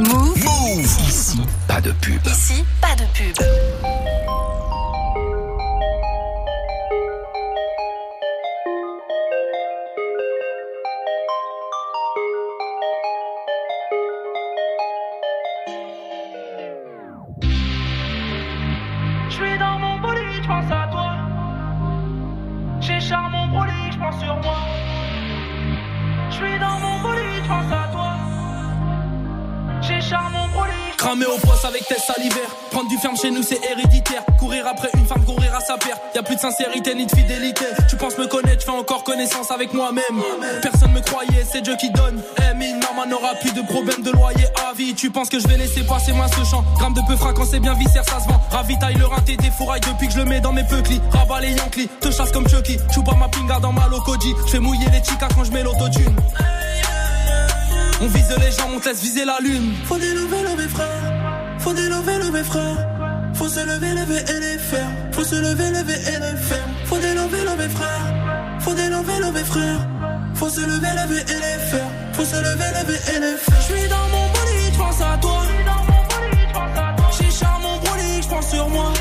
Move. Move. Ici, pas de pub. Ici, pas de pub. Sincérité ni de fidélité. Tu penses me connaître, je fais encore connaissance avec moi-même. Personne me croyait, c'est Dieu qui donne. Eh, mine, maman n'aura plus de problème de loyer à vie. Tu penses que je vais laisser passer moi ce champ. Gramme de peu quand c'est bien viscère, ça se vend. Ravitaille le rinté des fourrailles depuis que je le mets dans mes peuklis. Rabat les Yankees, te chasse comme Chucky. Chouba ma pinga dans ma locoji. Je fais mouiller les chicas quand je mets l'autotune. On vise les gens, on te laisse viser la lune. Faut des lever, frère. Faut des lever, lever, frère. Faut se lever, lever et les faire. Faut se lever, lever et les faire. Faut des lever, frère. Faut des lever, frère. Faut se lever, lever et les faire. Faut se lever, lever et les faire. J'suis dans mon bolide, j'pense à toi. J'ai mon bolide, j'pense sur moi.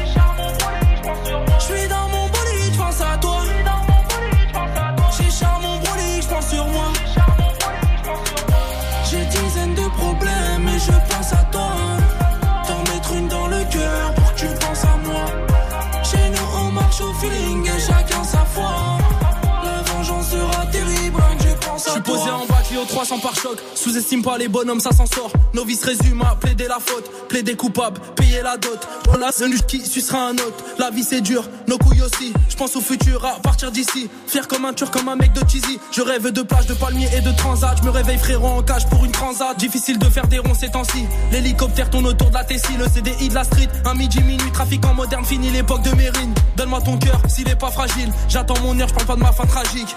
En bas, Clio 300 par choc. Sous-estime pas les bonhommes, ça s'en sort. Novice résume à plaider la faute, plaider coupable, payer la dot. On a celui qui sucera un autre. La vie c'est dur, nos couilles aussi. Je pense au futur à partir d'ici. Fier comme un turc, comme un mec de cheesy. Je rêve de plage, de palmiers et de transat. Je me réveille frérot en cage pour une transat. Difficile de faire des ronds ces temps-ci. L'hélicoptère tourne autour de la Tessie, le CDI de la street. Un midi, minuit, trafic en moderne, fini l'époque de Mérine. Donne-moi ton cœur, s'il est pas fragile. J'attends mon heure, je parle pas de ma fin tragique.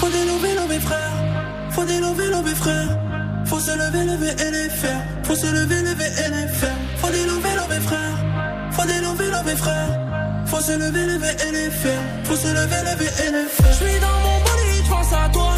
Faut des lever, lever, frère. Faut lever, frère. Faut se lever, lever et les faire. Faut se lever, lever et les faire. Faut lever, frère. Faut lever, frère. Faut se lever, lever et les faire. Faut se lever, lever et les faire. J'suis dans mon bolide, j'pense à toi.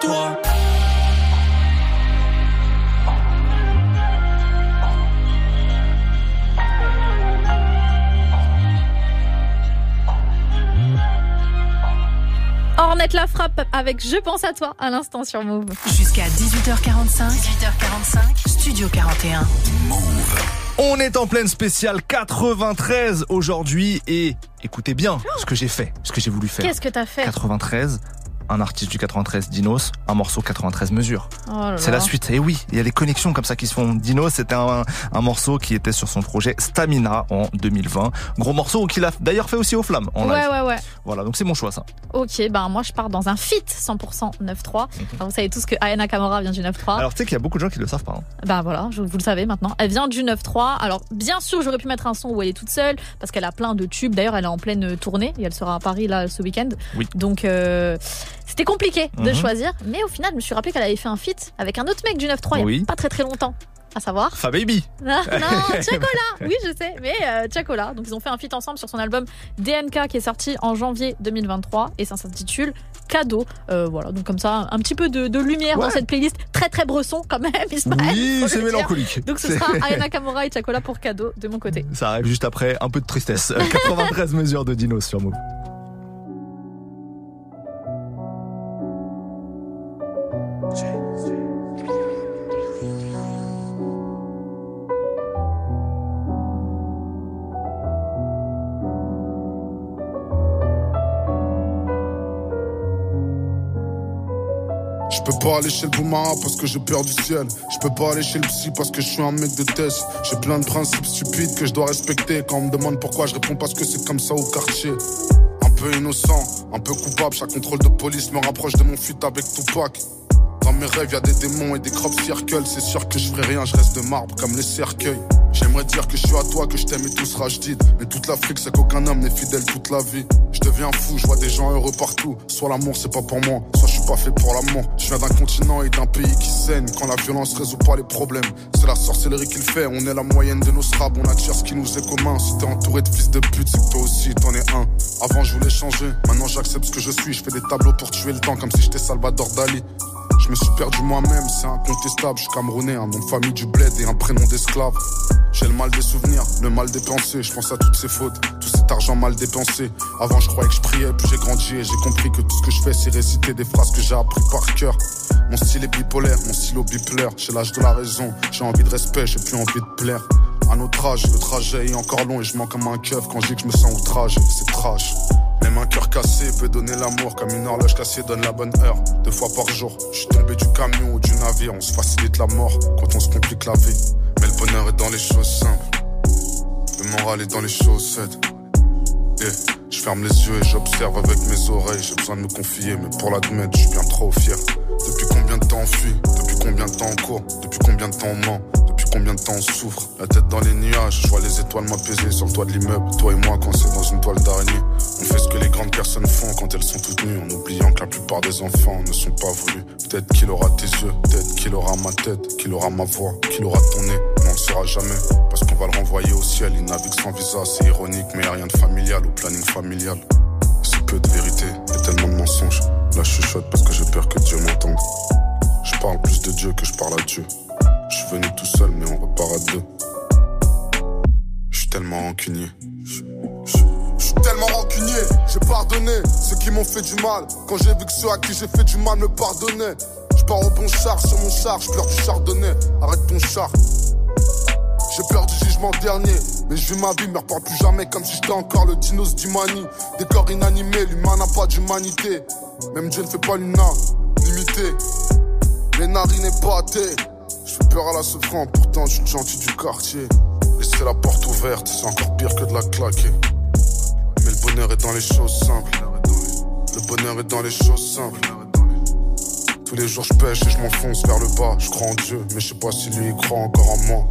Toi. Ornette la frappe avec Je pense à toi à l'instant sur Move. Jusqu'à 18h45. 18h45. Studio 41. On est en pleine spéciale 93 aujourd'hui et écoutez bien ce que j'ai fait, ce que j'ai voulu faire. Qu'est-ce que t'as fait? 93, un artiste du 93 Dinos, un morceau 93 mesures. Oh C'est la suite. Et oui, il y a des connexions comme ça qui se font. Dinos, c'était un, un morceau qui était sur son projet Stamina en 2020. Gros morceau qu'il a d'ailleurs fait aussi aux flammes en Ouais, live. ouais, ouais. Voilà, donc c'est mon choix ça. Ok, ben moi je pars dans un fit 100% 9-3. Alors, vous savez tous que Ayana Kamora vient du 9-3. Mhm. Alors tu sais qu'il y a beaucoup de gens qui le savent pas. hein. Bah voilà, je- vous le savez maintenant. Elle vient du 9-3. Alors bien sûr, j'aurais pu mettre un son où elle est toute seule parce qu'elle a plein de tubes. D'ailleurs, elle est en pleine tournée et elle sera à Paris là ce week-end. Oui. Donc euh, c'était compliqué de Mhm. choisir, mais au final, je me suis rappelé qu'elle avait fait un feat avec un autre mec du 9-3 il y a Oui. pas très très longtemps. à savoir Fababy. Non, non, Chocolat. Oui, je sais, mais euh, Chocolat. Donc ils ont fait un feat ensemble sur son album DNK qui est sorti en janvier 2023 et ça s'intitule Cadeau. Euh, voilà, donc comme ça, un petit peu de, de lumière dans cette playlist très très bresson quand même. Ismaël, Oui, c'est mélancolique. Donc ce sera Ayana Kamura et Chocolat pour Cadeau de mon côté. Ça arrive juste après un peu de tristesse. 93 mesures de Dino sur Move. Je peux pas aller chez le Boumara parce que j'ai peur du ciel. Je peux pas aller chez le psy parce que je suis un mec de test. J'ai plein de principes stupides que je dois respecter. Quand on me demande pourquoi, je réponds parce que c'est comme ça au quartier. Un peu innocent, un peu coupable. Chaque contrôle de police me rapproche de mon fuite avec Tupac. Dans mes rêves, y a des démons et des crop circles. C'est sûr que je ferai rien, je reste de marbre comme les cercueils. J'aimerais dire que je suis à toi, que je t'aime et tout sera jadid. Mais toute l'Afrique, c'est qu'aucun homme n'est fidèle toute la vie. Je deviens fou, je vois des gens heureux partout. Soit l'amour, c'est pas pour moi, soit je suis pas fait pour l'amour. Je viens d'un continent et d'un pays qui saigne. Quand la violence résout pas les problèmes, c'est la sorcellerie qu'il fait. On est la moyenne de nos strabs, on attire ce qui nous est commun. Si t'es entouré de fils de pute, c'est que toi aussi t'en es un. Avant, je voulais changer, maintenant j'accepte ce que je suis. Je fais des tableaux pour tuer le temps comme si j'étais Salvador Dali. Je me suis perdu moi-même, c'est incontestable. Je suis camerounais, un nom de famille du bled et un prénom d'esclave. J'ai le mal des souvenirs, le mal des pensées. Je pense à toutes ces fautes, tout cet argent mal dépensé. Avant, je croyais que je priais, puis j'ai grandi et j'ai compris que tout ce que je fais, c'est réciter des phrases que j'ai appris par cœur. Mon style est bipolaire, mon stylo bipolaire. J'ai l'âge de la raison, j'ai envie de respect, j'ai plus envie de plaire. À notre âge, le trajet est encore long et je mens comme un keuf quand je dis que je me sens outragé. C'est trash. Même un cœur cassé peut donner l'amour comme une horloge cassée donne la bonne heure. Deux fois par jour, je suis tombé du camion ou du navire. On se facilite la mort quand on se complique la vie. Mais le bonheur est dans les choses simples. Le moral est dans les chaussettes. Yeah. Je ferme les yeux et j'observe avec mes oreilles. J'ai besoin de me confier, mais pour l'admettre, je suis bien trop fier. Depuis combien de temps on fuit? Depuis combien de temps on court? Depuis combien de temps on ment? Combien de temps on souffre La tête dans les nuages, je vois les étoiles m'apaiser sur le toit de l'immeuble. Toi et moi, quand c'est dans une toile d'araignée. On fait ce que les grandes personnes font quand elles sont toutes nues, en oubliant que la plupart des enfants ne sont pas voulus. Peut-être qu'il aura tes yeux, peut-être qu'il aura ma tête, qu'il aura ma voix, qu'il aura ton nez, on le saura jamais. Parce qu'on va le renvoyer au ciel, il navigue sans visa, c'est ironique, mais y a rien de familial au planning familial. C'est peu de vérité et tellement de mensonges. Là, je chuchote parce que j'ai peur que Dieu m'entende. Je parle plus de Dieu que je parle à Dieu. Je suis venu tout seul, mais on repart à deux. Je suis tellement rancunier. Je suis tellement rancunier, j'ai pardonné ceux qui m'ont fait du mal. Quand j'ai vu que ceux à qui j'ai fait du mal me pardonnaient. Je pars au bon char sur mon char, je pleure du chardonnay. Arrête ton char. J'ai peur du jugement dernier, mais je vis ma vie, me reparle plus jamais comme si j'étais encore le dinos d'Imani. Des corps inanimés, l'humain n'a pas d'humanité. Même Dieu ne fait pas l'unanimité. Les narines épatées, je fais peur à la souffrance, pourtant je suis gentil du quartier. Laisser la porte ouverte, c'est encore pire que de la claquer. Mais le bonheur est dans les choses simples. Le bonheur est dans les choses simples. Tous les jours je pêche et je m'enfonce vers le bas. Je crois en Dieu, mais je sais pas si lui croit encore en moi.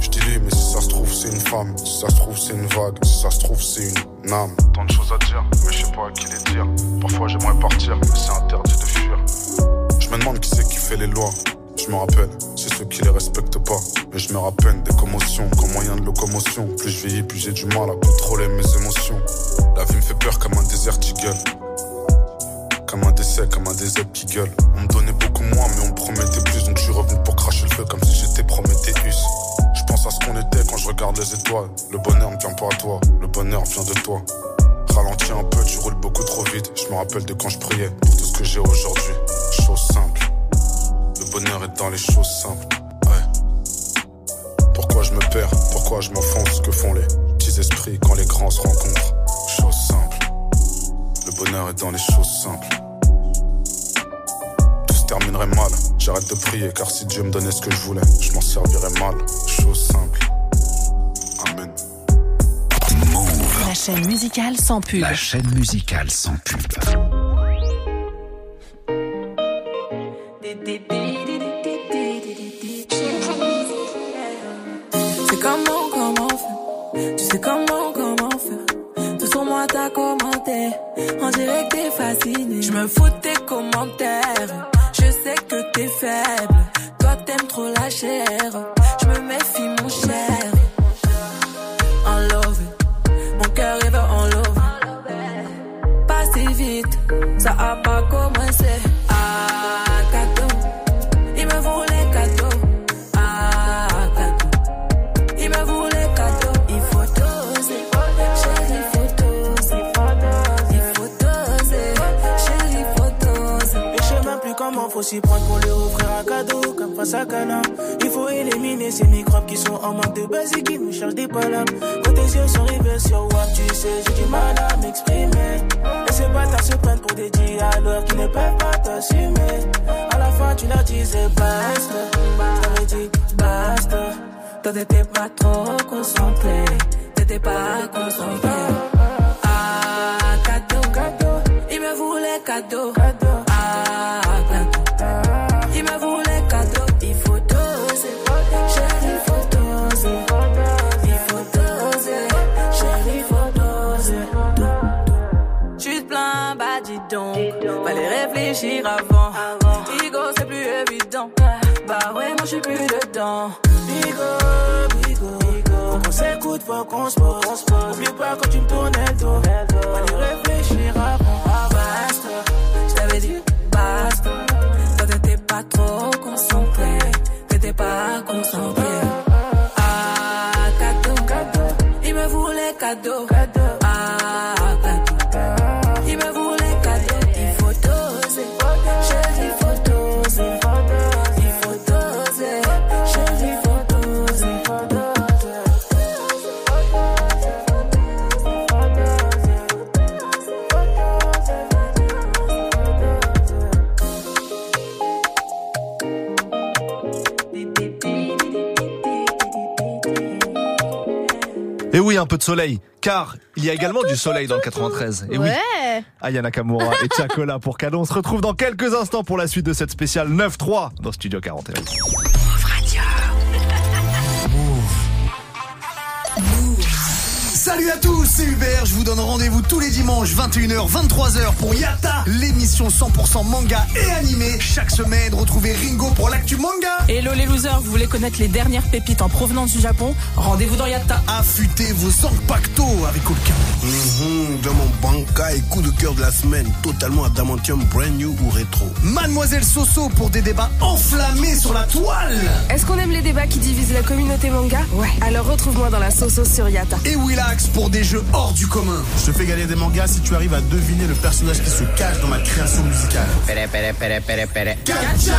Je dis lui, mais si ça se trouve c'est une femme. Si ça se trouve c'est une vague. Si ça se trouve c'est une âme. Tant de choses à dire, mais je sais pas à qui les dire. Parfois j'aimerais partir, mais c'est interdit de fuir. Je me demande qui c'est qui fait les lois. Je me rappelle, c'est ceux qui les respectent pas. Mais je me rappelle des commotions comme moyen de locomotion. Plus je vieillis, plus j'ai du mal à contrôler mes émotions. La vie me fait peur comme un désert eagle. Comme un décès, comme un désert qui gueule. On me donnait beaucoup moins, mais on me promettait plus. Donc je suis revenu pour cracher le feu comme si j'étais Prométhéeus. Je pense à ce qu'on était quand je regarde les étoiles. Le bonheur ne vient pas à toi, le bonheur vient de toi. Ralentis un peu, tu roules beaucoup trop vite. Je me rappelle de quand je priais pour tout ce que j'ai aujourd'hui. Chose simple. Le bonheur est dans les choses simples. Ouais. Pourquoi je me perds? Pourquoi je m'enfonce? Que font les petits esprits quand les grands se rencontrent? Chose simple. Le bonheur est dans les choses simples. Tout se terminerait mal. J'arrête de prier car si Dieu me donnait ce que je voulais, je m'en servirais mal. Chose simple. Amen. La chaîne musicale sans pub. La chaîne musicale sans pub. Je me fous de tes. commentaires cadeau. Il faut éliminer ces microbes qui sont en manque de base et qui nous cherchent des palabres. Quand tes yeux sont rivés sur WAP, tu sais, j'ai du mal à m'exprimer. Et ces bâtards se prennent pour des dialogues qui ne peuvent pas t'assumer. À la fin, tu leur disais basta. T'avais dit basta. Toi t'étais pas trop concentré, t'étais pas concentré. Ah, cadeau, cadeau, il me voulait cadeau. Ah, réfléchir avant. Bigo, c'est plus évident. Bah ouais, moi je suis plus dedans. Bigo, bigo, Faut qu'on s'écoute, faut qu'on se pose. Oublie pas quand tu me tournais le dos. Fallait réfléchir avant. Basta, je t'avais dit basta. Toi t'étais pas trop concentré, t'étais pas concentré. Et oui, un peu de soleil, car il y a également du soleil dans le 93. Et oui, Ouais. Aya Nakamura et Chakola pour cadeau. On se retrouve dans quelques instants pour la suite de cette spéciale 9-3 dans Studio 41. Salut à tous, c'est Hubert. Je vous donne rendez-vous tous les dimanches 21h, 23h pour Yata, l'émission 100% manga et animé. Chaque semaine, retrouvez Ringo pour l'actu manga. Hello les losers, vous voulez connaître les dernières pépites en provenance du Japon? Rendez-vous dans Yatta. Affûtez vos Zanpakuto avec Olka. Mhm, dans mon banca et coup de cœur de la semaine, totalement adamantium brand new ou rétro. Mademoiselle Soso pour des débats enflammés sur la toile. Est-ce qu'on aime les débats qui divisent la communauté manga? Ouais. Alors retrouve-moi dans la sauce sur Yata. Et Willax pour des jeux hors du commun. Je te fais gagner des mangas si tu arrives à deviner le personnage qui se cache dans ma création musicale. Gacha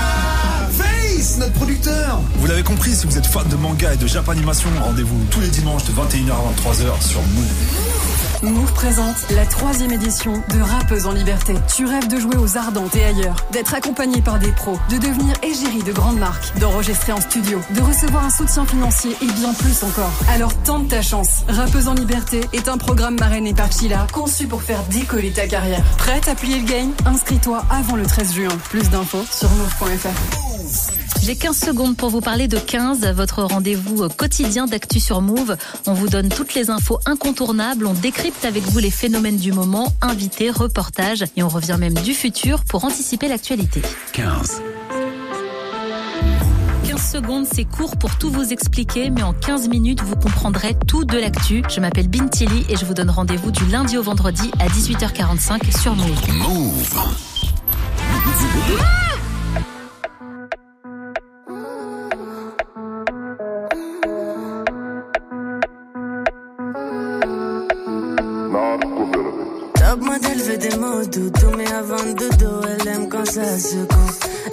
Face, notre producteur. Vous l'avez compris, si vous êtes fan de manga et de Japanimation, rendez-vous tous les dimanches de 21h à 23h sur Move. Move présente la troisième édition de Rappeuse en Liberté. Tu rêves de jouer aux Ardentes et ailleurs, d'être accompagné par des pros, de devenir égérie de grandes marques, d'enregistrer en studio, de recevoir un soutien financier et bien plus encore. Alors tente ta chance. Rappeuse en Liberté est un programme marrainé par Chila, conçu pour faire décoller ta carrière. Prête à plier le game? Inscris-toi avant le 13 juin. Plus d'infos sur move.fr. J'ai 15 secondes pour vous parler de 15, votre rendez-vous quotidien d'actu sur Move. On vous donne toutes les infos incontournables, on décrypte avec vous les phénomènes du moment, invités, reportages et on revient même du futur pour anticiper l'actualité. 15. 15 secondes, c'est court pour tout vous expliquer, mais en 15 minutes, vous comprendrez tout de l'actu. Je m'appelle Bintili et je vous donne rendez-vous du lundi au vendredi à 18h45 sur Move. Move. Mais avant de dodo, elle aime quand ça secoue.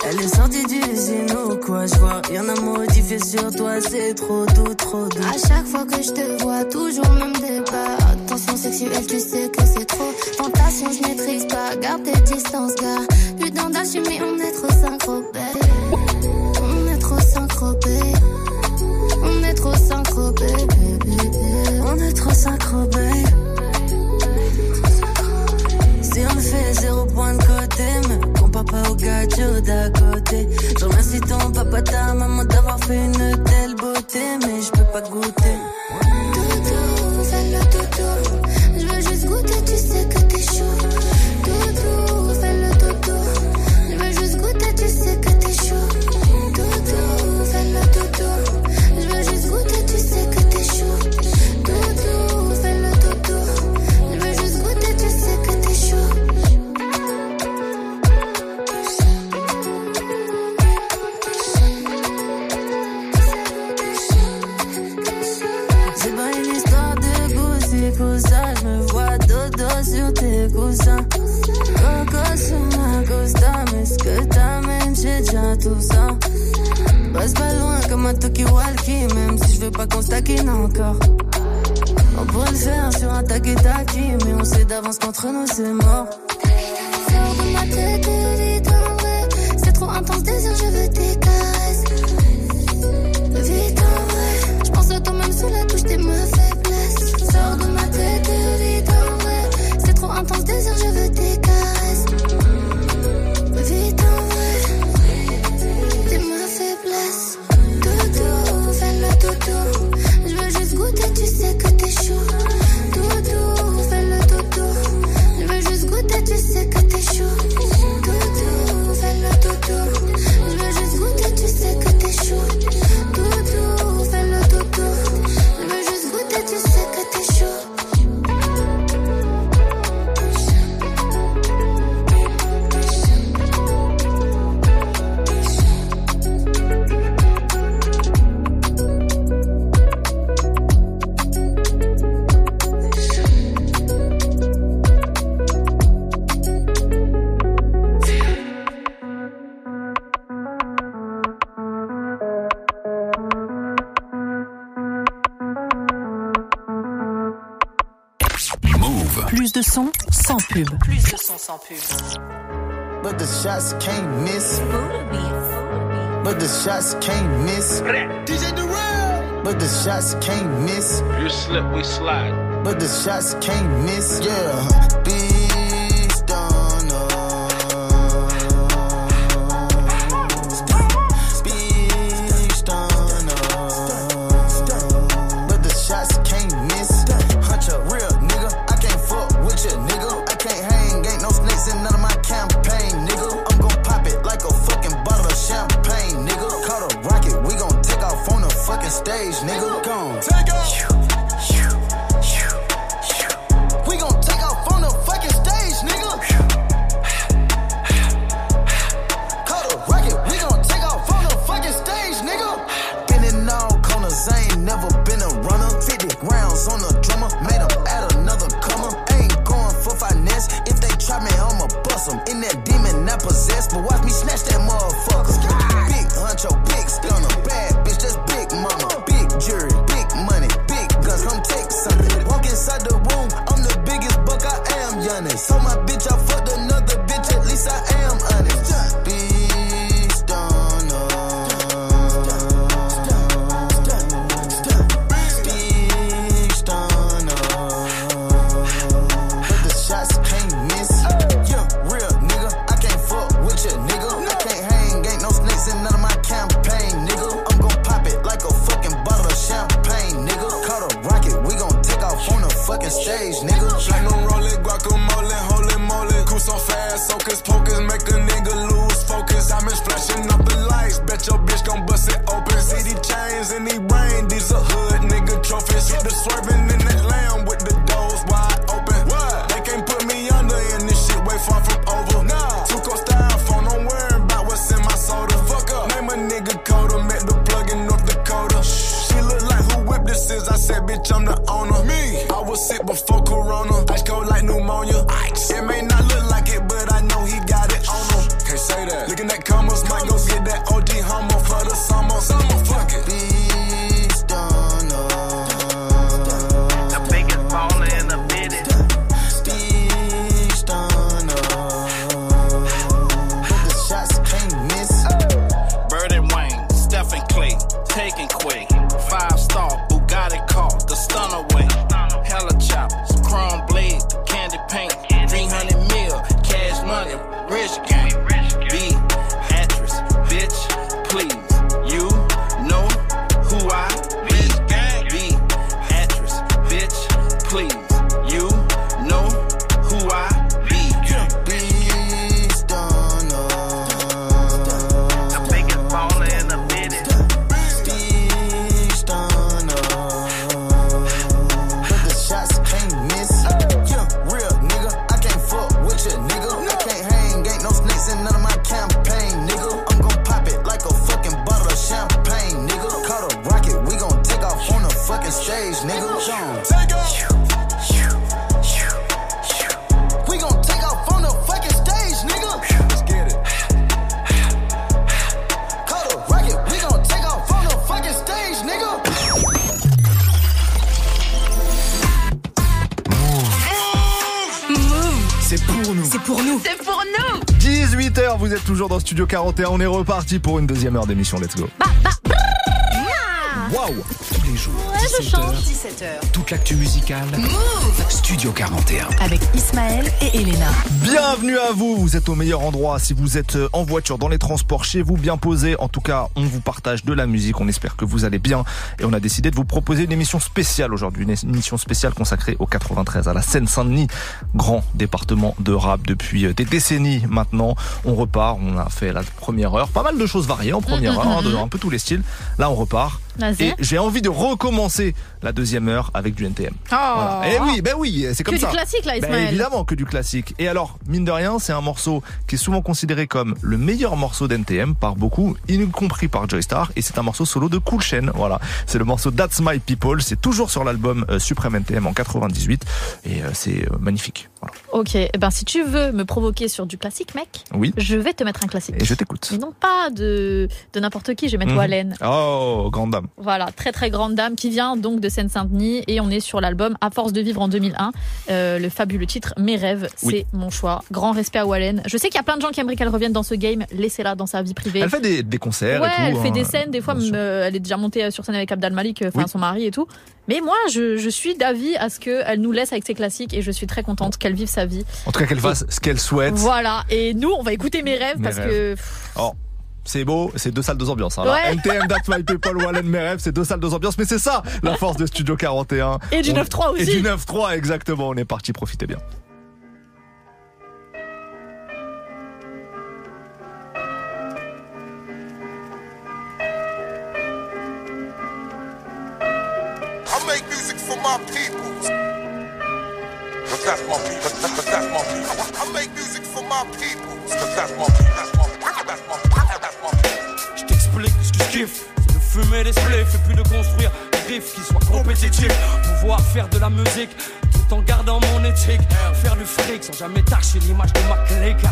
Elle est sortie du ou quoi, je vois rien à modifier sur toi, c'est trop doux, trop doux. À chaque fois que je te vois, toujours même débat. Attention sexuelle, tu sais que c'est trop. Tentation, je maîtrise pas. Garde tes distances, gars. Plus d'assumer, on est trop synchropés. On est trop synchropés. On est trop synchropés, bébé. On est trop synchropés. Si zéro point de côté, mais qu'on papa au gadget d'à côté. Je remercie ton papa, ta maman d'avoir fait une telle beauté, mais je peux pas goûter. Doudou, fais le tout ça. Pas loin comme un Tokiwalki, même si je veux pas qu'on se encore. On pourrait le faire sur un taki-taki, mais on sait d'avance qu'entre nous c'est mort. Sors de ma tête, vite en vrai. C'est trop intense, désir, je veux tes caresses. Vite en vrai, je pense à toi même sous la touche, t'es ma faiblesse. Sors de ma tête, vite en vrai. C'est trop intense, désir, je veux tes caresses. sans pub. But the shots can't miss. But the shots can't miss. DJ Durrell. But the shots can't miss. You slip, we slide. But the shots can't miss. Yeah. Big Thomas might go get that OG Studio 41. On est reparti pour une deuxième heure d'émission. Let's go. Waouh Tous les jours, je 17h, change. 17h. toute l'actu musicale. Studio 41. Avec Ismaël et Elena. Bienvenue à vous, vous êtes au meilleur endroit si vous êtes euh, en voiture, dans les transports, chez vous, bien posé. En tout cas, on vous partage de la musique, on espère que vous allez bien et on a décidé de vous proposer une émission spéciale aujourd'hui, une émission spéciale consacrée au 93 à la Seine-Saint-Denis, grand département de rap depuis euh, des décennies maintenant. On repart, on a fait la première heure, pas mal de choses variées en première Mhm, heure, hein, de mhm. un peu tous les styles. Là, on repart. Et j'ai envie de recommencer la deuxième heure avec du NTM. Oh. Voilà. Eh oui, ben oui, c'est comme Que du ça. classique, là, Ben Ismaël. évidemment que du classique. Et alors, mine de rien, c'est un morceau qui est souvent considéré comme le meilleur morceau d'NTM par beaucoup, y compris par Joystar. Et c'est un morceau solo de Cool Chain. Voilà. C'est le morceau That's My People. C'est toujours sur l'album euh, Supreme NTM en 98. Et euh, c'est euh, magnifique. Voilà. Ok, eh ben si tu veux me provoquer sur du classique, mec, Oui. je vais te mettre un classique. Et je t'écoute. Mais non pas de, de n'importe qui, je vais mettre Mhm. Wallen. Oh, grande dame. Voilà, très très grande dame qui vient donc de Seine-Saint-Denis et on est sur l'album À force de vivre en 2001. Euh, le fabuleux titre Mes rêves, c'est Oui. mon choix. Grand respect à Wallen. Je sais qu'il y a plein de gens qui aimeraient qu'elle revienne dans ce game. Laissez-la dans sa vie privée. Elle fait des, des concerts Ouais, et tout. elle fait hein. des scènes. Des fois, me- elle est déjà montée sur scène avec Abdal Malik, euh, enfin Oui. son mari et tout. Mais moi, je, je suis d'avis à ce qu'elle nous laisse avec ses classiques et je suis très contente qu'elle vive sa vie. En tout cas, qu'elle fasse ce qu'elle souhaite. Voilà. Et nous, on va écouter mes rêves Mes parce rêves. que Oh. C'est beau, c'est deux salles, deux ambiances. Hein. Ouais. NTM, That's My People, Wallen, mes rêves, c'est deux salles, deux ambiances. Mais c'est ça, la force de Studio 41. Et du On- 9-3 aussi. Et du 9-3, exactement. On est parti, profitez bien. I make music for my people. But that's my people. But that's my people. I make music for my people. But that's my people. That's my That's my That's my people. Je t'explique ce que je kiffe. C'est de fumer des spliffs et puis de construire des riffs qui soient compétitifs. Pouvoir faire de la musique en gardant mon éthique. Faire du fric sans jamais tâcher l'image de ma clique.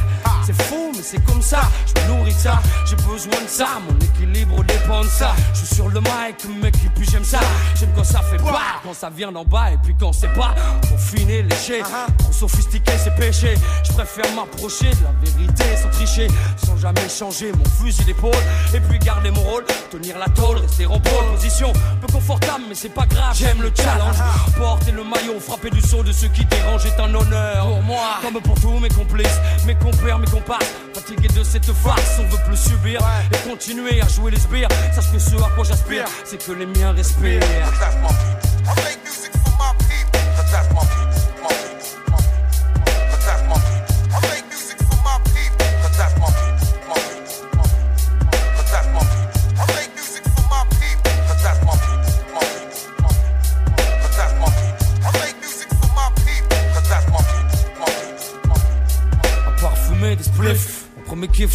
C'est fou, mais c'est comme ça. Je me nourris de ça. J'ai besoin de ça. Mon équilibre dépend de ça. Je suis sur le mic, mec, et puis j'aime ça. J'aime quand ça fait pas, quand ça vient d'en bas et puis quand c'est pas. Pour finir léger. Trop sophistiqué, c'est péché. Je préfère m'approcher de la vérité sans tricher. Sans jamais changer mon fusil d'épaule. Et puis garder mon rôle. Tenir la tôle, rester en pole position. Peu confortable, mais c'est pas grave. J'aime le challenge. Porter le maillot, frapper du saut de ceux qui dérangent est un honneur. Pour moi, comme pour tous mes complices, mes compères, mes comparses. Fatigué de cette farce, on veut plus subir. Et continuer à jouer les sbires. Sache que ce à quoi j'aspire, c'est que les miens respirent.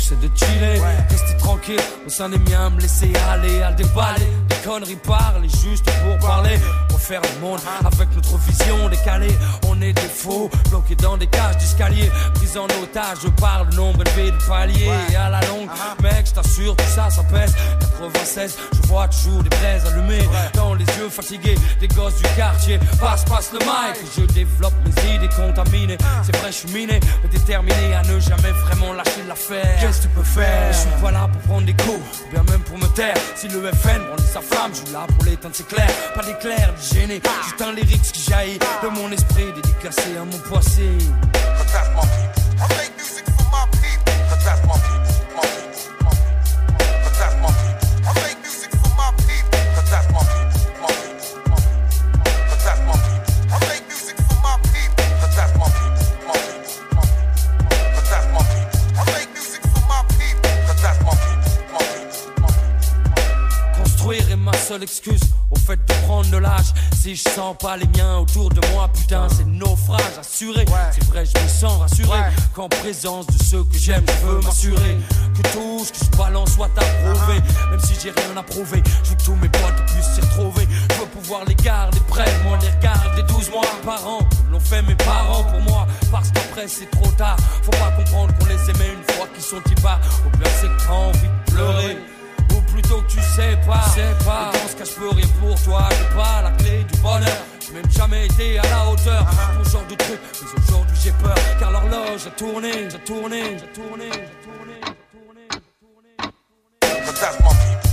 C'est de chiller, rester tranquille au sein des miens, me laisser aller à le déballer. Des conneries parler juste pour parler. Refaire le monde avec notre vision décalée. On est des faux, bloqués dans des cages d'escalier. Pris en otage par le nombre élevé de paliers. Et à la longue, mec, je t'assure, tout ça, ça pèse. 96, je vois toujours des braises allumées. Dans les yeux fatigués des gosses du quartier. Passe, passe le mic, je développe mes idées contaminées. C'est vrai, je suis miné, mais déterminé à ne jamais vraiment lâcher l'affaire. Qu'est-ce que tu peux faire? Je suis pas là pour prendre des coups, ou bien même pour me taire. Si le FN brandit sa flamme, je suis là pour l'éteindre, c'est clair. Pas d'éclair, gêner, juste un lyrics qui jaillit de mon esprit, dédicacé à mon poissé. Seule excuse fait de prendre de l'âge. Si je sens pas les miens autour de moi, putain, c'est naufrage assuré. C'est vrai, je me sens rassuré qu'en présence de ceux que j'aime, je veux m'assurer que tout ce que je balance soit approuvé. Même si j'ai rien à prouver, je veux que tous mes potes puissent s'y retrouver. Je veux pouvoir les garder près, moi les regarder 12 mois par an, l'ont fait mes parents pour moi. Parce qu'après c'est trop tard, faut pas comprendre qu'on les aimait une fois qu'ils sont y-bas. Au pire, c'est que t'as envie de pleurer. Plutôt que tu sais pas, sais pas. Dans ce cas, je peux rien pour toi. J'ai pas la clé du bonheur. J'ai même jamais été à la hauteur pour ce genre de truc. Mais aujourd'hui, j'ai peur car l'horloge j'ai tourné, j'ai tourné, j'ai tourné, j'ai tourné. But that's my people.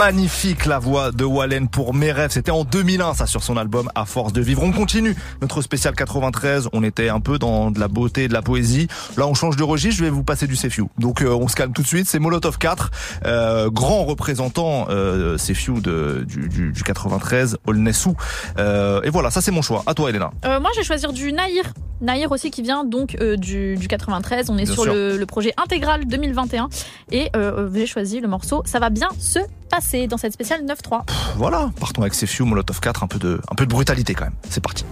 Magnifique la voix de Wallen pour Mes rêves. C'était en 2001 ça sur son album À force de vivre. On continue notre spécial 93. On était un peu dans de la beauté de la poésie. Là on change de registre. Je vais vous passer du Sefiu. Donc euh, on se calme tout de suite. C'est Molotov 4, euh, grand représentant euh, Sefiu de, du, du, du 93, Olnessou. Euh, et voilà, ça c'est mon choix. À toi Elena. Moi, je vais choisir du Naïr. Naïr aussi qui vient donc euh, du, du 93. On est Bien sur le, le projet intégral 2021. Et euh, j'ai choisi le morceau Ça va bien se passer dans cette spéciale 9-3. Voilà, partons avec Sefiu, Molotov 4, un peu de, un peu de brutalité quand même. C'est parti.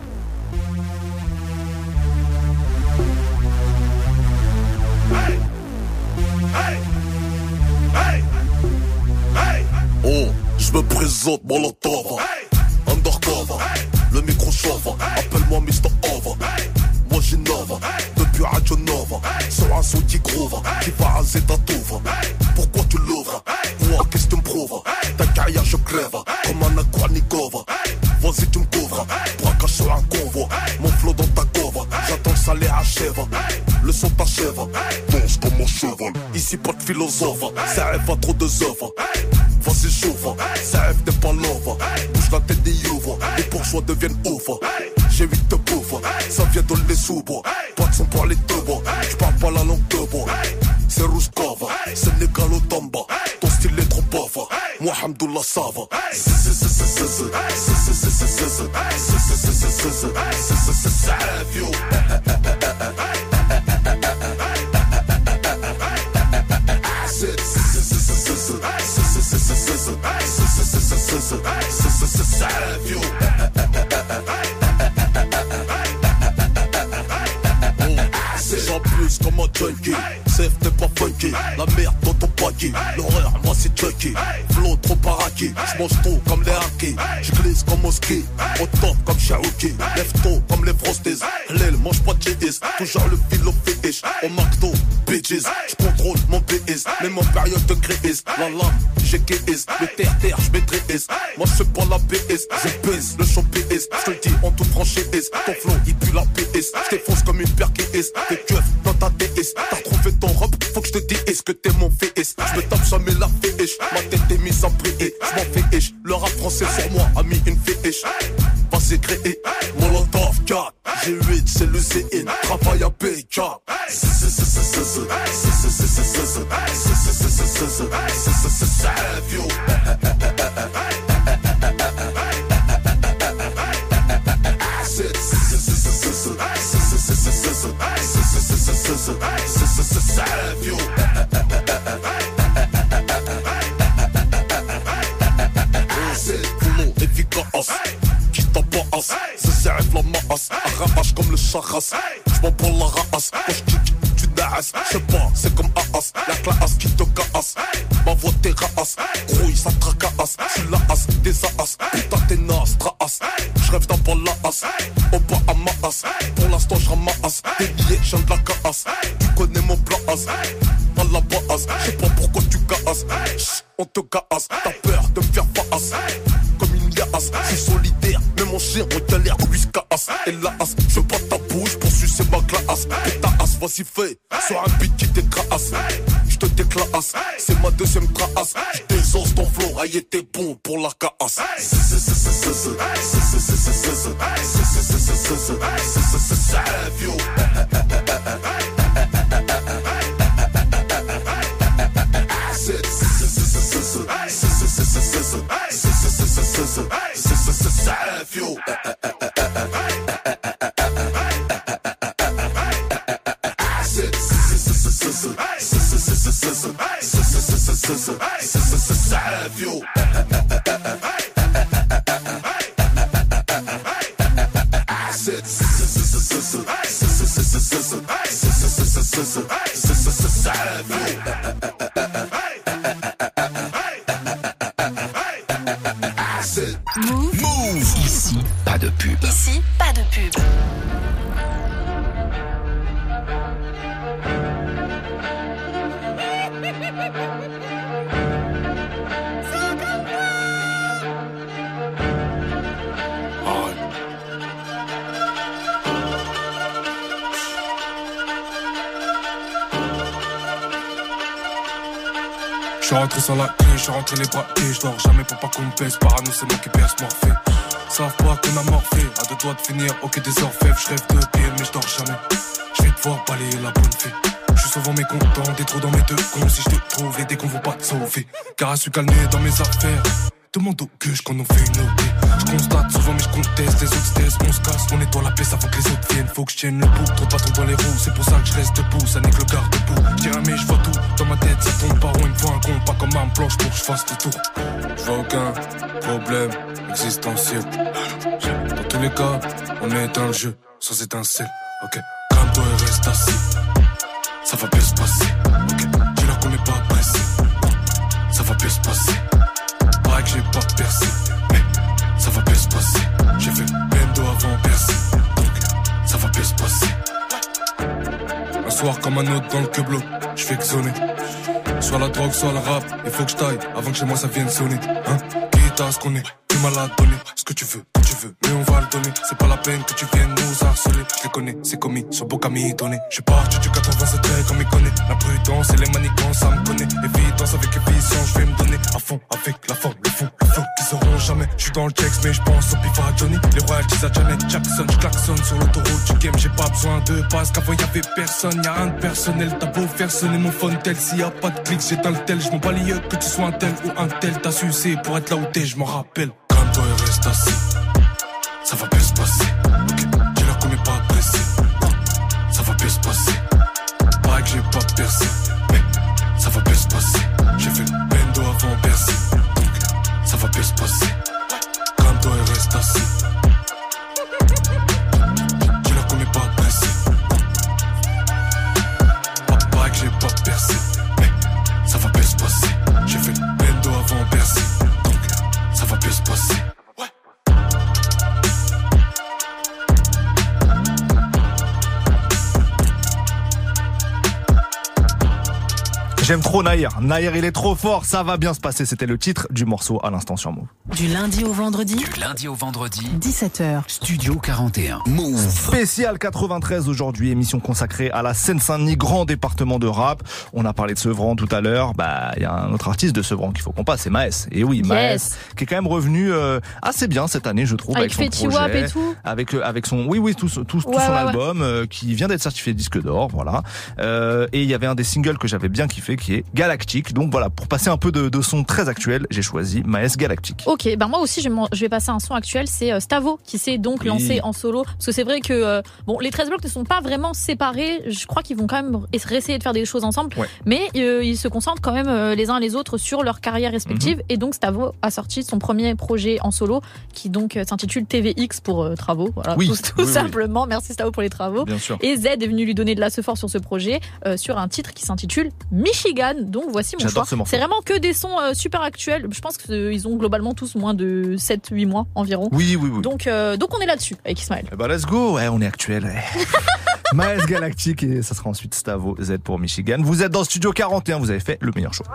Oh, je me présente Molotov Undercover Le micro chauffe Appelle-moi Mr. Depuis Radio Nova. Sur un son qui groove. Qui va ta touve Pourquoi tu l'ouvres? Moi qu'est-ce que tu me prouves? Ta carrière je crève. Comme un Akwarnikova Vas-y tu me couvres. Braquage sur un convoi ça les achève Le son t'achève Danse comme un cheval. Ici pas de philosophe. Ça rêve à trop de œuvres. Vas-y chauffe, ça rêve des pas Bouge la tête des youves, les bourgeois deviennent ouf J'ai huit de bouffe, ça vient de les sous-bois Pas de son pour les deux bois, j'parle pas la langue de bois C'est Rouskova, c'est Négalo Tamba. Ton style est trop bof, moi Hamdoullah ça va comme un Safe pas funky. La merde L'horreur moi c'est Chucky. Flow trop paraqué J'mange tout comme les hackers J'glisse comme au ski Au top comme Cherokee Lève tôt comme les frosties. L'aile mange pas de cheese Toujours le filo fétiche. Au McDo bitches. J'contrôle mon PS Même en période de crise. La lame j'ai KS Le terre-terre j'maîtrise Moi j'suis pas la PS Je pèse le champ PS J'te le dis en toute franchise. Ton flow il pue la PS J't'effonce comme une paire KS T'es keufs dans ta DS T'as retrouvé ton robe Faut que t'es mon FS J'me tape jamais la féiche Ma tête est mise en prier J'm'en fais ish Le rap français sur moi a mis une féiche Vas-y créé Molotov 4 G8 c'est le CN Travail à PK la Arrache comme le charras J'm'en prends la j'kick tu naas J'sais pas c'est comme Aas. La classe qui te casse. Ma voix t'es raas Grouille ça tracasse J'suis la as des as. Putain t'es naze traas J'rêve d'un bal la as. Au bas à ma as. Pour l'instant j'ramasse Des billets j'en de la casse. Tu connais mon place Pas la base. J'sais pas pourquoi tu casses. On te casse. T'as peur de me faire face Liasse Je suis solidaire Mais mon chien lui se casse Et la as Je pas ta bouche pour sucer ma classe Et ta as vas-y fais Sur un beat qui t'écrase. Je te déclasse C'est ma deuxième trace. Je désose ton flow Aïe t'es bon pour la casse Move. De pub. Ici, pas de pub. Suis rentré sur la clinique je suis rentré les bras et je dors jamais pour pas qu'on me pèse. Parano, c'est moi qui perce morphée. Savent pas qu'on a morphé, à deux doigts de finir, ok des orfèvres, je rêve de pire mais je dors jamais. Je vais devoir balayer la bonne fée. Je suis souvent mécontent, des trous dans mes deux cons. Si je te trouve, les décons vont pas te sauver. Car à su calmer dans mes affaires. Demande au que qu'on en fait une OP. Je constate souvent, mais je conteste. Les autres taisent, on se casse. On nettoie la pièce avant que les autres viennent. Faut que je tienne le bout, trop pas trop dans les roues. C'est pour ça que je reste debout, ça n'est que le quart debout. Je dirais, mais je vois tout. Dans ma tête, ça tombe par où il me faut un con. Pas comme un planche pour que je fasse le tour. Je vois aucun problème existentiel. Dans tous les cas, on est dans le jeu, sans étincelle. Ok, calme-toi et reste assis. Ça va bien se passer. Ok, dis-leur qu'on n'est pas pressé. Ça va bien se passer. Que j'ai pas percé. Mais ça va bien se passer. J'ai fait bendo avant percé. Donc ça va bien se passer. Un soir comme un autre dans le queblot, je fais que. Soit la drogue, soit le rap, il faut que je taille avant que chez moi ça vienne sonner. Hein? Quitte à ce qu'on est, du mal à donner. Ce que tu veux, quand tu veux, mais on va le donner. C'est pas la peine que tu viennes nous harceler. Je les connais, c'est commis, sur beau camille donné. Je parti du 87 comme il connaît. La prudence et les manigances, ça me connaît. Évidence avec efficience, je vais me donner à fond avec la forme, le fond, le flow qui seront jamais. Je suis dans le checks, mais je pense au pif à Johnny. Les royalties à Janet Jackson, je klaxonne sur l'autoroute du game. J'ai pas besoin de passe, qu'avant y avait personne. Y'a rien de personnel, t'as beau faire sonner mon phone tel. S'il y a pas de clics, dans le tel. Je m'en que tu sois un tel ou un tel. T'as sucé pour être là où t'es, je m'en rappelle. Ça va bien se passer. Ok, dis-leur qu'on n'est pas pressé. Ça va bien se passer. Pareil que j'ai pas percé. Mais ça va bien se passer. J'ai fait bendo avant. Donc ça va bien se passer. Calme-toi et reste assis. J'aime trop Naïr. Naïr, il est trop fort. Ça va bien se passer. C'était le titre du morceau à l'instant sur Move. Du lundi au vendredi, Du lundi au vendredi, 17h. Studio 41. Move. Spécial 93 aujourd'hui, émission consacrée à la Seine-Saint-Denis, grand département de rap. On a parlé de Sevran tout à l'heure. Bah, il y a un autre artiste de Sevran qu'il faut qu'on passe, c'est Maes. Et oui, Maes, Yes. qui est quand même revenu euh, assez bien cette année, je trouve, avec, Avec son projet, et tout. avec euh, avec son, oui, oui, tout, tout, tout Ouais, son ouais, ouais. album euh, qui vient d'être certifié disque d'or, voilà. Euh, et il y avait un des singles que j'avais bien kiffé, qui est Galactique. Donc voilà, pour passer un peu de, de son très actuel, j'ai choisi Maes Galactique. Ok, ben moi aussi je vais, m'en- je vais passer un son actuel, c'est euh, Stavo qui s'est donc Oui. lancé en solo. Parce que c'est vrai que euh, bon, les 13 blocs ne sont pas vraiment séparés. Je crois qu'ils vont quand même es- essayer de faire des choses ensemble, Ouais. mais euh, ils se concentrent quand même euh, les uns les autres sur leur carrière respective. Mhm. Et donc Stavo a sorti son premier projet en solo qui donc s'intitule TVX pour travaux. Voilà, Oui, tout, oui, tout oui. simplement. Merci Stavo pour les travaux. Bien sûr. Et Z est venu lui donner de la fort sur ce projet sur un titre qui s'intitule Michigan. Donc voici mon choix. ce. C'est vraiment que des sons euh, super actuels. Je pense qu'ils ont globalement tous moins de 7-8 mois environ. Oui, oui, oui. Donc, euh, donc on est là-dessus avec Ismaël. Eh ben, let's go. Ouais, on est actuel. ouais. Maes Galactique et ça sera ensuite Stavo Z pour Michigan. Vous êtes dans Studio 41, vous avez fait le meilleur choix.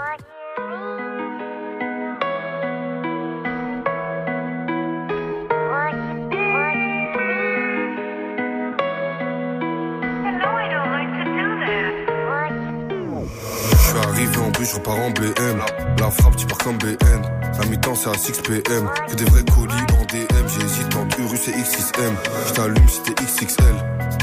Je repars en BM. La frappe, tu pars comme BN. La mi-temps, c'est à 6 PM. Que des vrais colis en DM. J'hésite entre Urus et X6M. Je si t'es XXL.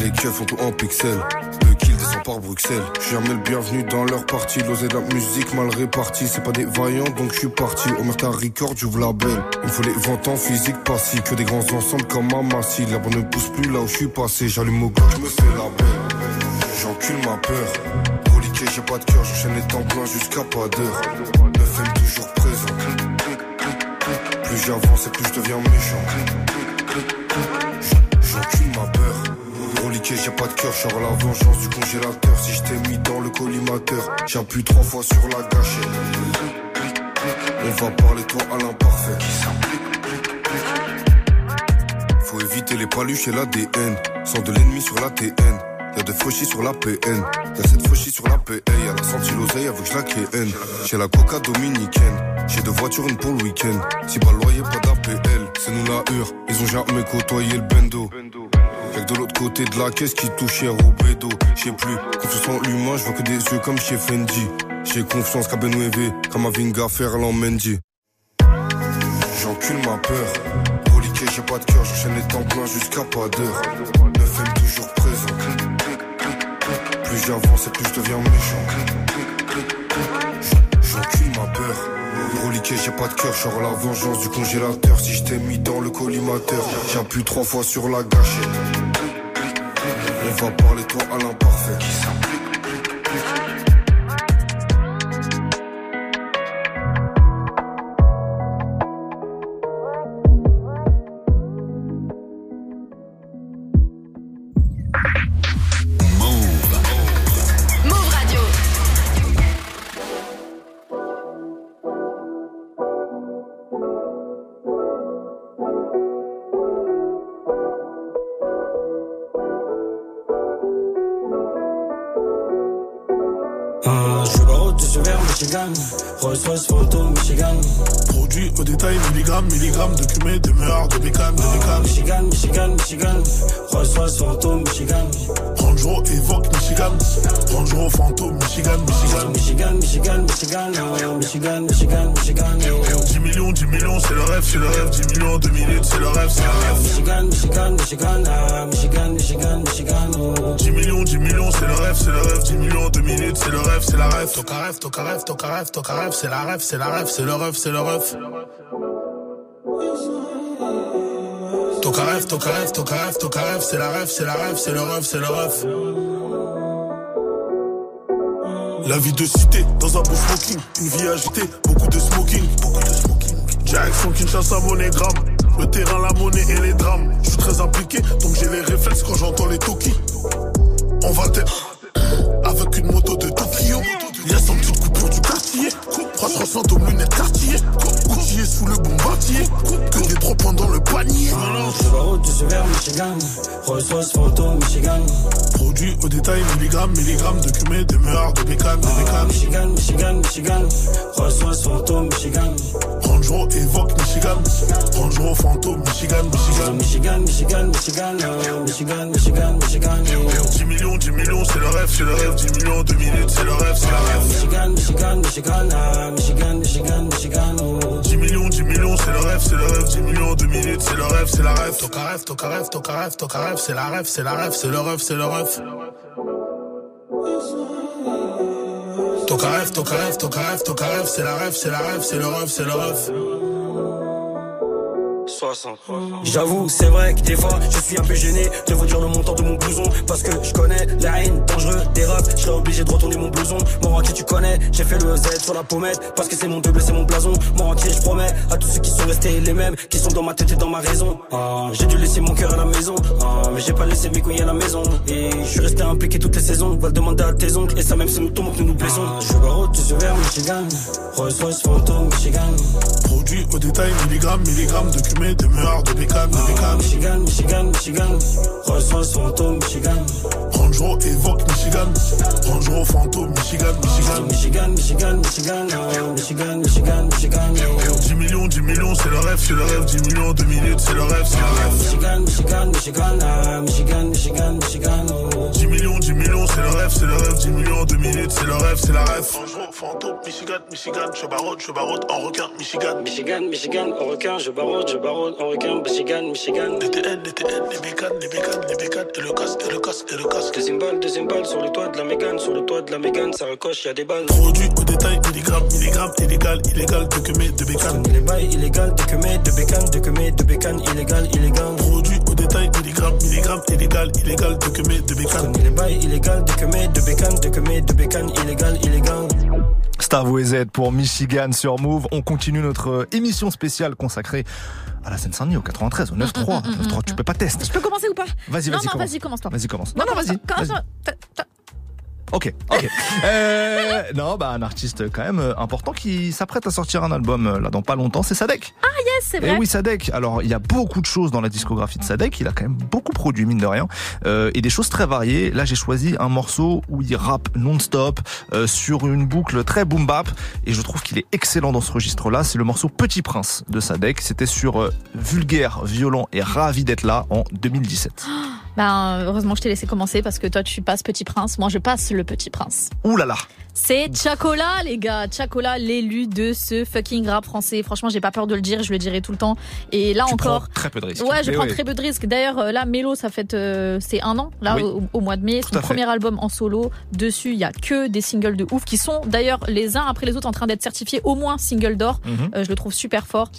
Les keufs font tout en pixels. Le kill descend par Bruxelles. Je suis jamais le bienvenu dans leur partie. L'osé de la musique mal répartie. C'est pas des vaillants, donc je suis parti. Au Merta Record, j'ouvre la belle. Il me faut les ventes en physique passif. Que des grands ensembles comme un massif. La bonne ne pousse plus là où je suis passé. J'allume au gars, je me fais la belle. J'encule ma peur. Reliqué, j'ai pas de cœur, j'enchaîne les temps pleins jusqu'à pas d'heure. 9 toujours présent. Plus j'avance et plus je deviens méchant. J'encule ma peur. Reliqué, j'ai pas de cœur, je la vengeance du congélateur. Si je t'ai mis dans le collimateur, j'appuie trois fois sur la gâchette. On va parler toi à l'imparfait. Faut éviter les paluches et l'ADN. Sans de l'ennemi sur la TN. Y'a des fauchis sur la PN. Y'a cette fauchis sur la PA. Y'a la senti l'oseille avec je la KN. J'ai la coca dominicaine. J'ai deux voitures, une pour le week-end. Si pas loyer, pas d'APL. C'est nous la hure. Ils ont jamais côtoyé le bendo. Y'a que de l'autre côté de la caisse qui touche hier au bédo. J'sais plus, confiance en l'humain, je vois que des yeux comme chez Fendi. J'ai confiance qu'à Benouévé, comme à Vinga Ferland Mendy. J'encule ma peur. Reliqué, j'ai pas de cœur, j'enchaîne les temps pleins jusqu'à pas d'heure. 9 toujours présent. Plus j'avance et plus je deviens méchant. J'encule ma peur. Reliqué, j'ai pas de cœur, j'aurai la vengeance du congélateur. Si je t'ai mis dans le collimateur, j'appuie trois fois sur la gâchette. On va parler toi à l'imparfait. Rêve, rêve, c'est la rêve, c'est la rêve, c'est le rêve, c'est le rêve. Toca rêve, toca rêve, toca rêve, toca rêve, c'est la rêve, c'est la rêve, c'est le rêve, c'est le rêve. La vie de cité, dans un beau smoking, une vie agitée, beaucoup de smoking, beaucoup de smoking. Direction Kinshasa, monégramme, le terrain, la monnaie et les drames. Je suis très impliqué, donc j'ai les réflexes quand j'entends les Toki. On va te... Avec une moto de Tokyo, il y a 100 petites coupures quartier. 300 fantômes lunettes quartier, coutillé sous le bombardier. Que des trois points dans le panier. Barreau de ce verre Michigan Rolls Phantom Michigan Produit au détail, milligrammes, milligrammes de cumé, de meurs, de bécane, de bécane. Michigan, Michigan, Michigan Rolls Phantom Michigan Range Rover Evoque, Michigan. Range Rover Fantôme, Michigan, Michigan. Michigan, Michigan, Michigan oh, Michigan, Michigan, Michigan oh. 10 millions, 10 millions, c'est le rêve, c'est le rêve. 10 millions, 2 minutes, c'est le rêve, c'est la rêve. Michigan, Michigan, Michigan ah, Michigan, Michigan, Michigan oh. 10 millions, 10 millions, c'est le rêve, c'est le rêve. 10 millions, 2 minutes, c'est le rêve, c'est la rêve. Toca rêve, toca rêve, toca rêve, toca rêve, c'est la rêve, c'est la rêve, c'est le rêve, c'est le rêve. Toca rêve, toca rêve, toca rêve, toca rêve, c'est la rêve, c'est la rêve, c'est le rêve, c'est le rêve. 60. J'avoue, c'est vrai que des fois, je suis un peu gêné de vous dire le montant de mon blouson. Parce que je connais la haine dangereux des refs. Je serais obligé de retourner mon blouson. Mon entier, tu connais, j'ai fait le Z sur la pommette. Parce que c'est mon double, c'est mon blason. Mon entier, je promets à tous ceux qui sont restés les mêmes, qui sont dans ma tête et dans ma raison. Ah, j'ai dû laisser mon cœur à la maison. Ah, mais j'ai pas laissé mes couilles à la maison. Et je suis resté impliqué toutes les saisons. Va le demander à tes oncles. Et ça, même si nous tombons, que nous nous plaisons. je suis barreau de ce verre, Michigan. Rolls Royce Phantom, Michigan. Produit au détail, milligrammes, milligrammes de cumé, de meurs, de bécane, de bécane. Michigan, Michigan, Michigan. Royce Phantom, Michigan. Range Rover Evoque, Michigan. Range Rover Fantôme, Michigan, Michigan. Michigan, Michigan, Michigan, oh, Michigan, Michigan, Michigan, oh. 10 millions, 10 millions, c'est le rêve, c'est le rêve. 10 millions, 2 minutes, c'est le rêve, c'est le rêve. Michigan, Michigan, Michigan, ah, Michigan, Michigan, Michigan, oh. 10 millions, 10 millions, c'est le rêve, c'est le rêve. 10 millions, 2 minutes, c'est le rêve, c'est la rêve. Range Rover Fantôme, Michigan, Michigan. Je barote, je barote, en requin, Michigan. Michigan, Michigan, en requin, je barode, je barode, en requin, Michigan, Michigan. DTN, DTN, les bécanes, les bécanes, les bécanes, et le casque, et le casque, et le casque. Deuxième balle, deuxième balle, sur le toit de la Mégane, sur le toit de la Mégane, ça recoche, y a des balles. Produit au détail, milligrammes, milligrammes, illégal, illégal, de cumé, de bécane. Les bails illégal, de que de bécane, de que de bécane, illégal, illégal. Produit détail, milligrammes, milligrammes, illégal, illégal, de cumé, de bécane. Les bails illégal, de que de bécane, de que de bécane, illégal, illégal. Et Z pour Michigan sur Move. On continue notre émission spéciale consacrée à la Seine-Saint-Denis au 93, au 9-3. 9-3, tu peux pas tester. Je peux commencer ou pas? Vas-y, Non, vas-y, non, commence. vas-y, commence toi. Vas-y, commence. Non, non, vas-y. Commence- vas-y. Ok, ok. Euh, non, bah un artiste quand même euh, important qui s'apprête à sortir un album euh, là dans pas longtemps, c'est Sadek. Ah yes, c'est Eh vrai. oui, Sadek. Alors, il y a beaucoup de choses dans la discographie de Sadek. Il a quand même beaucoup produit, mine de rien, euh, et des choses très variées. Là, j'ai choisi un morceau où il rappe non-stop euh, sur une boucle très boom bap, et je trouve qu'il est excellent dans ce registre-là. C'est le morceau Petit Prince de Sadek. C'était sur euh, Vulgaire, Violent et Ravi d'être là en 2017. Ben, heureusement je t'ai laissé commencer parce que toi tu passes Petit Prince, moi je passe le Petit Prince. Ouh là là. C'est Chacola, les gars. Chacola, l'élu de ce fucking rap français. Franchement, j'ai pas peur de le dire, je le dirai tout le temps. Et là Tu encore. prends très peu de risques. Ouais, je Mais prends ouais. très peu de risques. D'ailleurs, euh, là, Mélo, ça fait euh, c'est un an, là, Oui. au, au mois de mai. Tout Son fait. premier album en solo. Dessus, il y a que des singles de ouf qui sont d'ailleurs les uns après les autres en train d'être certifiés au moins single d'or. Mhm. Euh, je le trouve super fort.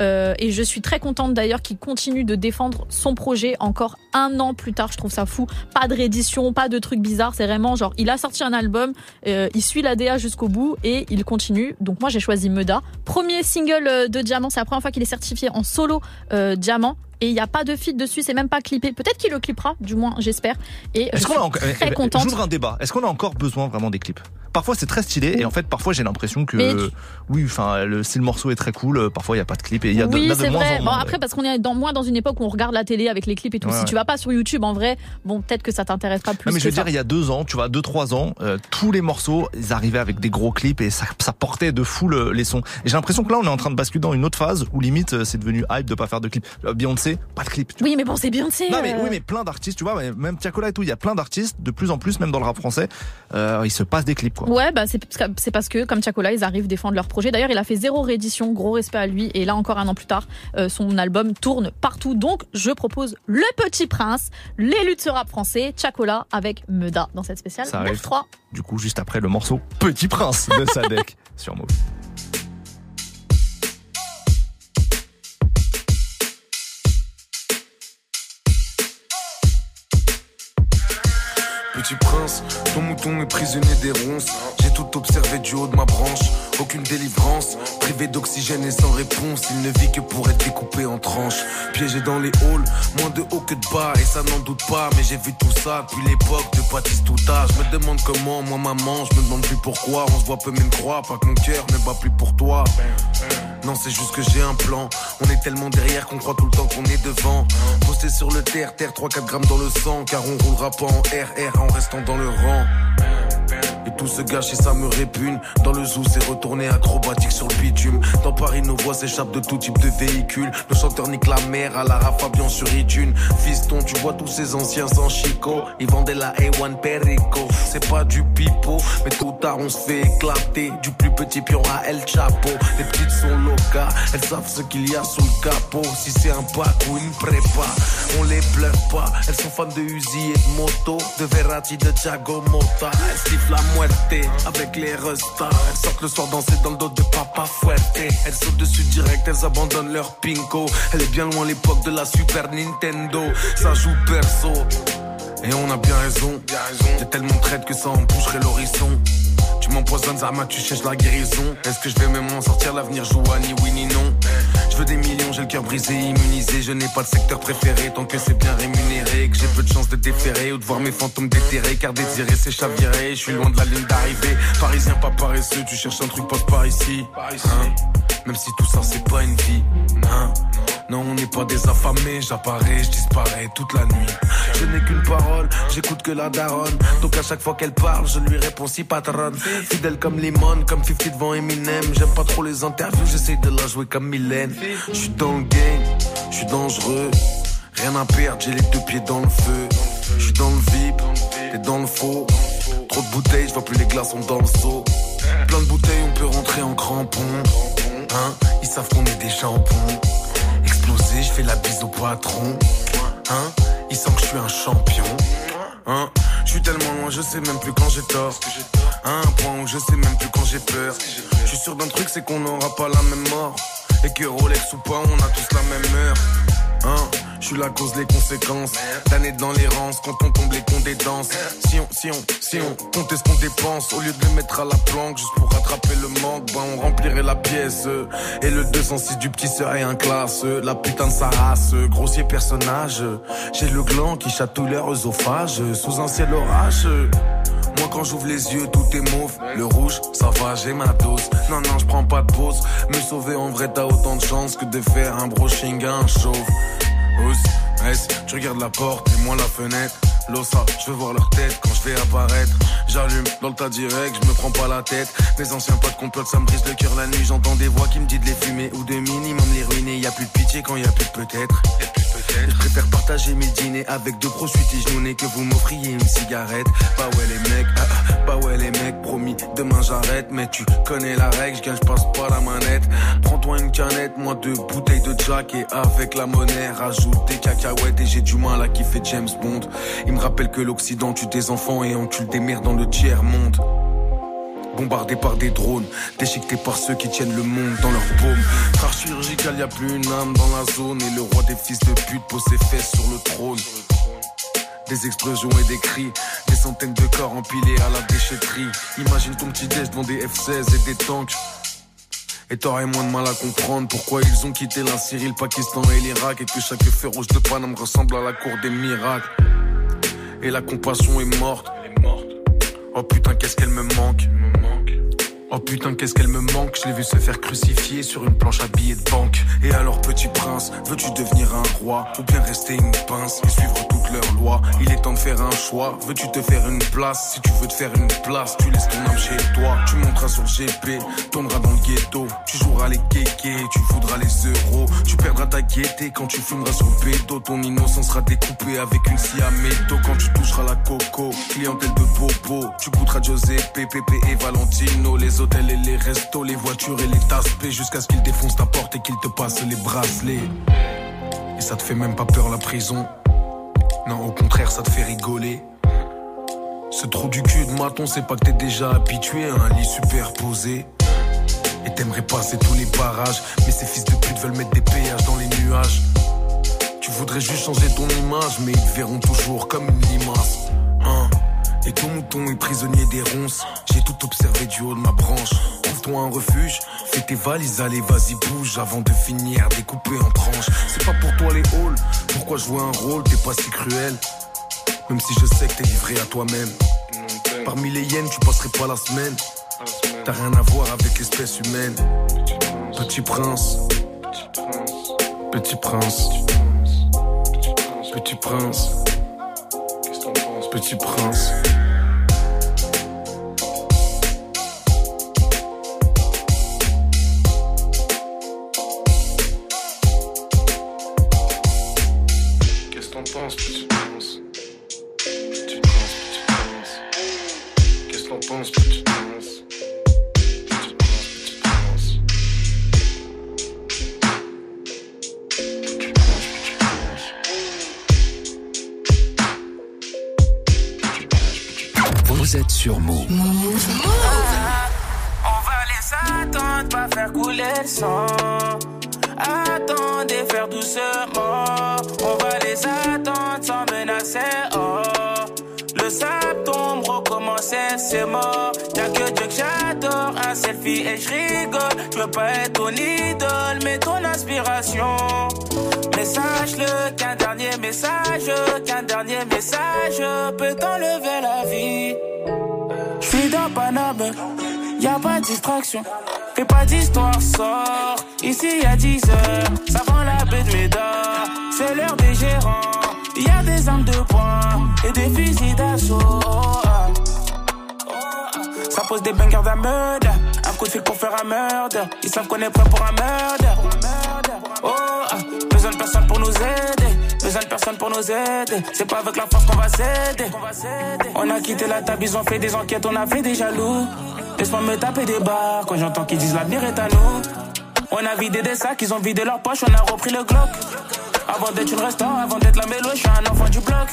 Euh, et je suis très contente d'ailleurs qu'il continue de défendre son projet encore un an plus tard. Je trouve ça fou. Pas de réédition, pas de trucs bizarres. C'est vraiment genre, il a sorti un album, euh, il suit la DA jusqu'au bout et il continue. Donc moi j'ai choisi Meda. Premier single euh, de Diamant, c'est la première fois qu'il est certifié en solo euh, Diamant. Et il n'y a pas de feat dessus, c'est même pas clippé. Peut-être qu'il le clippera, du moins j'espère. Et je qu'on suis a eh, très eh, contente. J'ouvre un débat. Est-ce qu'on a encore besoin vraiment des clips? Parfois c'est très stylé et en fait parfois j'ai l'impression que Mais oui, enfin le si le morceau est très cool, euh, parfois il y a pas de clip et il y a de, oui, de c'est moins vrai. en Bon, après, parce qu'on est dans, moins dans une époque où on regarde la télé avec les clips et tout. Ouais, si ouais. tu vas pas sur YouTube, en vrai, bon, peut-être que ça t'intéresse pas plus. Non, mais je veux ça. dire, il y a deux ans, tu vois, deux, trois ans, euh, tous les morceaux, ils arrivaient avec des gros clips et ça, ça portait de fou le- les sons. Et j'ai l'impression que là, on est en train de basculer dans une autre phase où limite, euh, c'est devenu hype de pas faire de clips. Euh, Beyoncé, pas de clip. Oui, mais bon, c'est Beyoncé. Non mais euh, oui mais plein d'artistes tu vois même Tiakola et tout il y a plein d'artistes de plus en plus même dans le rap français euh, ils se passent des clips quoi. Ouais, bah c'est parce que- comme Chacola, ils arrivent défendre leur projet. D'ailleurs, il a fait zéro réédition, gros respect à lui. Et là encore un an plus tard, euh, son album tourne partout. Donc, je propose Le Petit Prince, de ce rap français, Chacola avec Meda dans cette spéciale Ça arrive 9-3. Du coup juste après le morceau Petit Prince de Sadek sur Move. Petit prince, ton mouton est prisonnier des ronces. J'ai tout observé du haut de ma branche. Aucune délivrance, privé d'oxygène et sans réponse. Il ne vit que pour être découpé en tranches. Piégé dans les halls, moins de haut que de bas, et ça n'en doute pas. Mais j'ai vu tout ça depuis l'époque de Baptiste Touta. Je me demande comment, moi maman, je me demande plus pourquoi. On se voit peu même croire, pas que mon cœur ne bat plus pour toi. Non, c'est juste que j'ai un plan. On est tellement derrière qu'on croit tout le temps qu'on est devant. Posté sur le terre, terre, 3-4 grammes dans le sang. Car on roulera pas en RR en restant dans le rang. Tout se gâche et ça me répugne. Dans le zoo, c'est retourné acrobatique sur le bitume. Dans Paris, nos voix s'échappent de tout type de véhicule. Le chanteur nique la mer à la Fabian sur iTunes. Fiston, tu vois tous ces anciens sans chico. Ils vendaient la A1 Perico. C'est pas du pipeau, mais tôt ou tard on se fait éclater. Du plus petit pion à El Chapo. Les petites sont locas, elles savent ce qu'il y a sous le capot. Si c'est un pack ou une prépa, on les bluffe pas. Elles sont fans de Uzi et de moto, de Verratti, de Thiago Motta. Elles sifflent la avec les restas. Elles sortent le soir danser dans le dos de Papa Fuerte. Elles sautent dessus direct, elles abandonnent leur pinko. Elle est bien loin l'époque de la Super Nintendo. Ça joue perso. Et on a bien raison. T'es tellement traite que ça en boucherait l'horizon. Tu m'empoisonnes, Zama, tu cherches la guérison. Est-ce que je vais même m'en sortir? L'avenir joue ni oui ni non. Je veux des millions, j'ai le cœur brisé, immunisé. Je n'ai pas de secteur préféré tant que c'est bien rémunéré. Que j'ai peu de chance de déférer ou de voir mes fantômes déterrés. Car désirer, c'est chavirer. Je suis loin de la ligne d'arrivée. Parisien, pas paresseux, tu cherches un truc, passe par ici. Hein? Même si tout ça, c'est pas une vie. Hein? Non, on n'est pas des affamés, j'apparais, je disparais toute la nuit. Je n'ai qu'une parole, j'écoute que la daronne. Donc à chaque fois qu'elle parle, je lui réponds si patronne. Fidèle comme Limon, comme 50 devant Eminem. J'aime pas trop les interviews, j'essaye de la jouer comme Mylène. Je suis dans le game, je suis dangereux. Rien à perdre, j'ai les deux pieds dans le feu. Je suis dans le VIP, t'es dans le faux. Trop de bouteilles, je vois plus les glaçons dans le seau. Plein de bouteilles, on peut rentrer en crampon. Hein, ils savent qu'on est des chambons. Je fais la bise au patron. Hein, ils sentent que je suis un champion. Hein, je suis tellement loin, je sais même plus quand j'ai tort. À un point où je sais même plus quand j'ai peur. Je suis sûr d'un truc, c'est qu'on n'aura pas la même mort. Et que Rolex ou pas, on a tous la même heure. Hein, je suis la cause des conséquences. D'années dans l'errance, quand on tombe les cons. Si on, si on, si on ce qu'on dépense, au lieu de le mettre à la planque, juste pour rattraper le manque, ben on remplirait la pièce. Et le 206 du petit serait un classe. La putain de sa race, grossier personnage. J'ai le gland qui chatouille leur sous un ciel orage. Moi quand j'ouvre les yeux tout est mauve Le rouge ça va j'ai ma dose Non non je prends pas de pause Me sauver en vrai t'as autant de chance Que de faire un brushing à un chauve Ous, S, tu regardes la porte et moi la fenêtre Losa, je veux voir leur tête quand je vais apparaître. J'allume dans le tas direct, je me prends pas la tête. Mes anciens potes complotent, ça me brise le cœur la nuit. J'entends des voix qui me disent de les fumer ou de minimum les ruiner. Y a plus de pitié quand y a plus de peut-être. Je préfère partager mes dîners avec deux gros suites genounés que vous m'offriez une cigarette. Bah ouais les mecs, ah, ah, bah ouais les mecs, promis, demain j'arrête. Mais tu connais la règle, je gagne, je passe pas la manette. Prends-toi une canette, moi deux bouteilles de Jack et avec la monnaie, rajoute des cacahuètes et j'ai du mal à kiffer James Bond. Il me rappelle que l'Occident tue des enfants et encule des mères dans le tiers monde. Bombardé par des drones, déchiqueté par ceux qui tiennent le monde dans leur paume. Car chirurgical, y a plus une âme dans la zone. Et le roi des fils de pute pose ses fesses sur le trône. Des explosions et des cris, des centaines de corps empilés à la déchetterie. Imagine ton petit déj devant des F-16 et des tanks. Et t'aurais moins de mal à comprendre pourquoi ils ont quitté la Syrie, le Pakistan et l'Irak. Et que chaque feu rouge de Paname ressemble à la cour des miracles. Et la compassion est morte. Oh putain, qu'est-ce qu'elle me manque. Oh putain, qu'est-ce qu'elle me manque. Je l'ai vu se faire crucifier sur une planche à billets de banque. Et alors, petit prince, veux-tu devenir un roi ou bien rester une pince et suivre toutes leurs lois? Il est temps de faire un choix. Veux-tu te faire une place? Si tu veux te faire une place, tu laisses ton âme chez toi. Tu monteras sur GP, tourneras dans le ghetto. Tu joueras les kékés, tu voudras les euros. Tu perdras ta gaieté quand tu fumeras sur le. Ton innocence sera découpée avec une scie à métaux. Quand tu toucheras la coco, clientèle de bobo. Tu goûteras Giuseppe, Pepe et Valentino. Les hôtels et les restos, les voitures et les tasses P jusqu'à ce qu'ils défoncent ta porte et qu'ils te passent les bracelets. Et ça te fait même pas peur la prison. Non, au contraire, ça te fait rigoler. Ce trou du cul de maton, c'est pas que t'es déjà habitué à un lit superposé. Et t'aimerais passer tous les barrages, mais ces fils de pute veulent mettre des péages dans les nuages. Tu voudrais juste changer ton image, mais ils verront toujours comme une limace. Et ton mouton est prisonnier des ronces. J'ai tout observé du haut de ma branche. Trouve-toi un refuge, fais tes valises, allez, vas-y, bouge avant de finir découpé en tranches. C'est pas pour toi les halls, pourquoi jouer un rôle, t'es pas si cruel. Même si je sais que t'es livré à toi-même. Parmi les hyènes, tu passerais pas la semaine. T'as rien à voir avec l'espèce humaine. Petit prince. Petit prince. Petit prince. Petit prince. Qu'est-ce sur Move. On selfie et je rigole. Je veux pas être ton idole, mais ton inspiration. Mais sache-le qu'un dernier message, qu'un dernier message peut t'enlever la vie. Je suis dans Paname, y a pas de distraction. Fais pas d'histoire, sors. Ici y a 10 heures, ça vend la baie de Médard. C'est l'heure des gérants. Y a des armes de poing et des fusils d'assaut. Ça pose des bangers. Un coup de pour faire un meurtre. Ils savent qu'on est prêt pour un meurtre. Oh, ah. besoin de personne pour nous aider. Besoin de personne pour nous aider. C'est pas avec la force qu'on va s'aider. On a quitté la table, ils ont fait des enquêtes, on a fait des jaloux. Laisse-moi me taper des barres quand j'entends qu'ils disent l'avenir est à nous. On a vidé des sacs, ils ont vidé leurs poches, on a repris le Glock. Avant d'être une restaurant, avant d'être la mélo, je suis un enfant du bloc.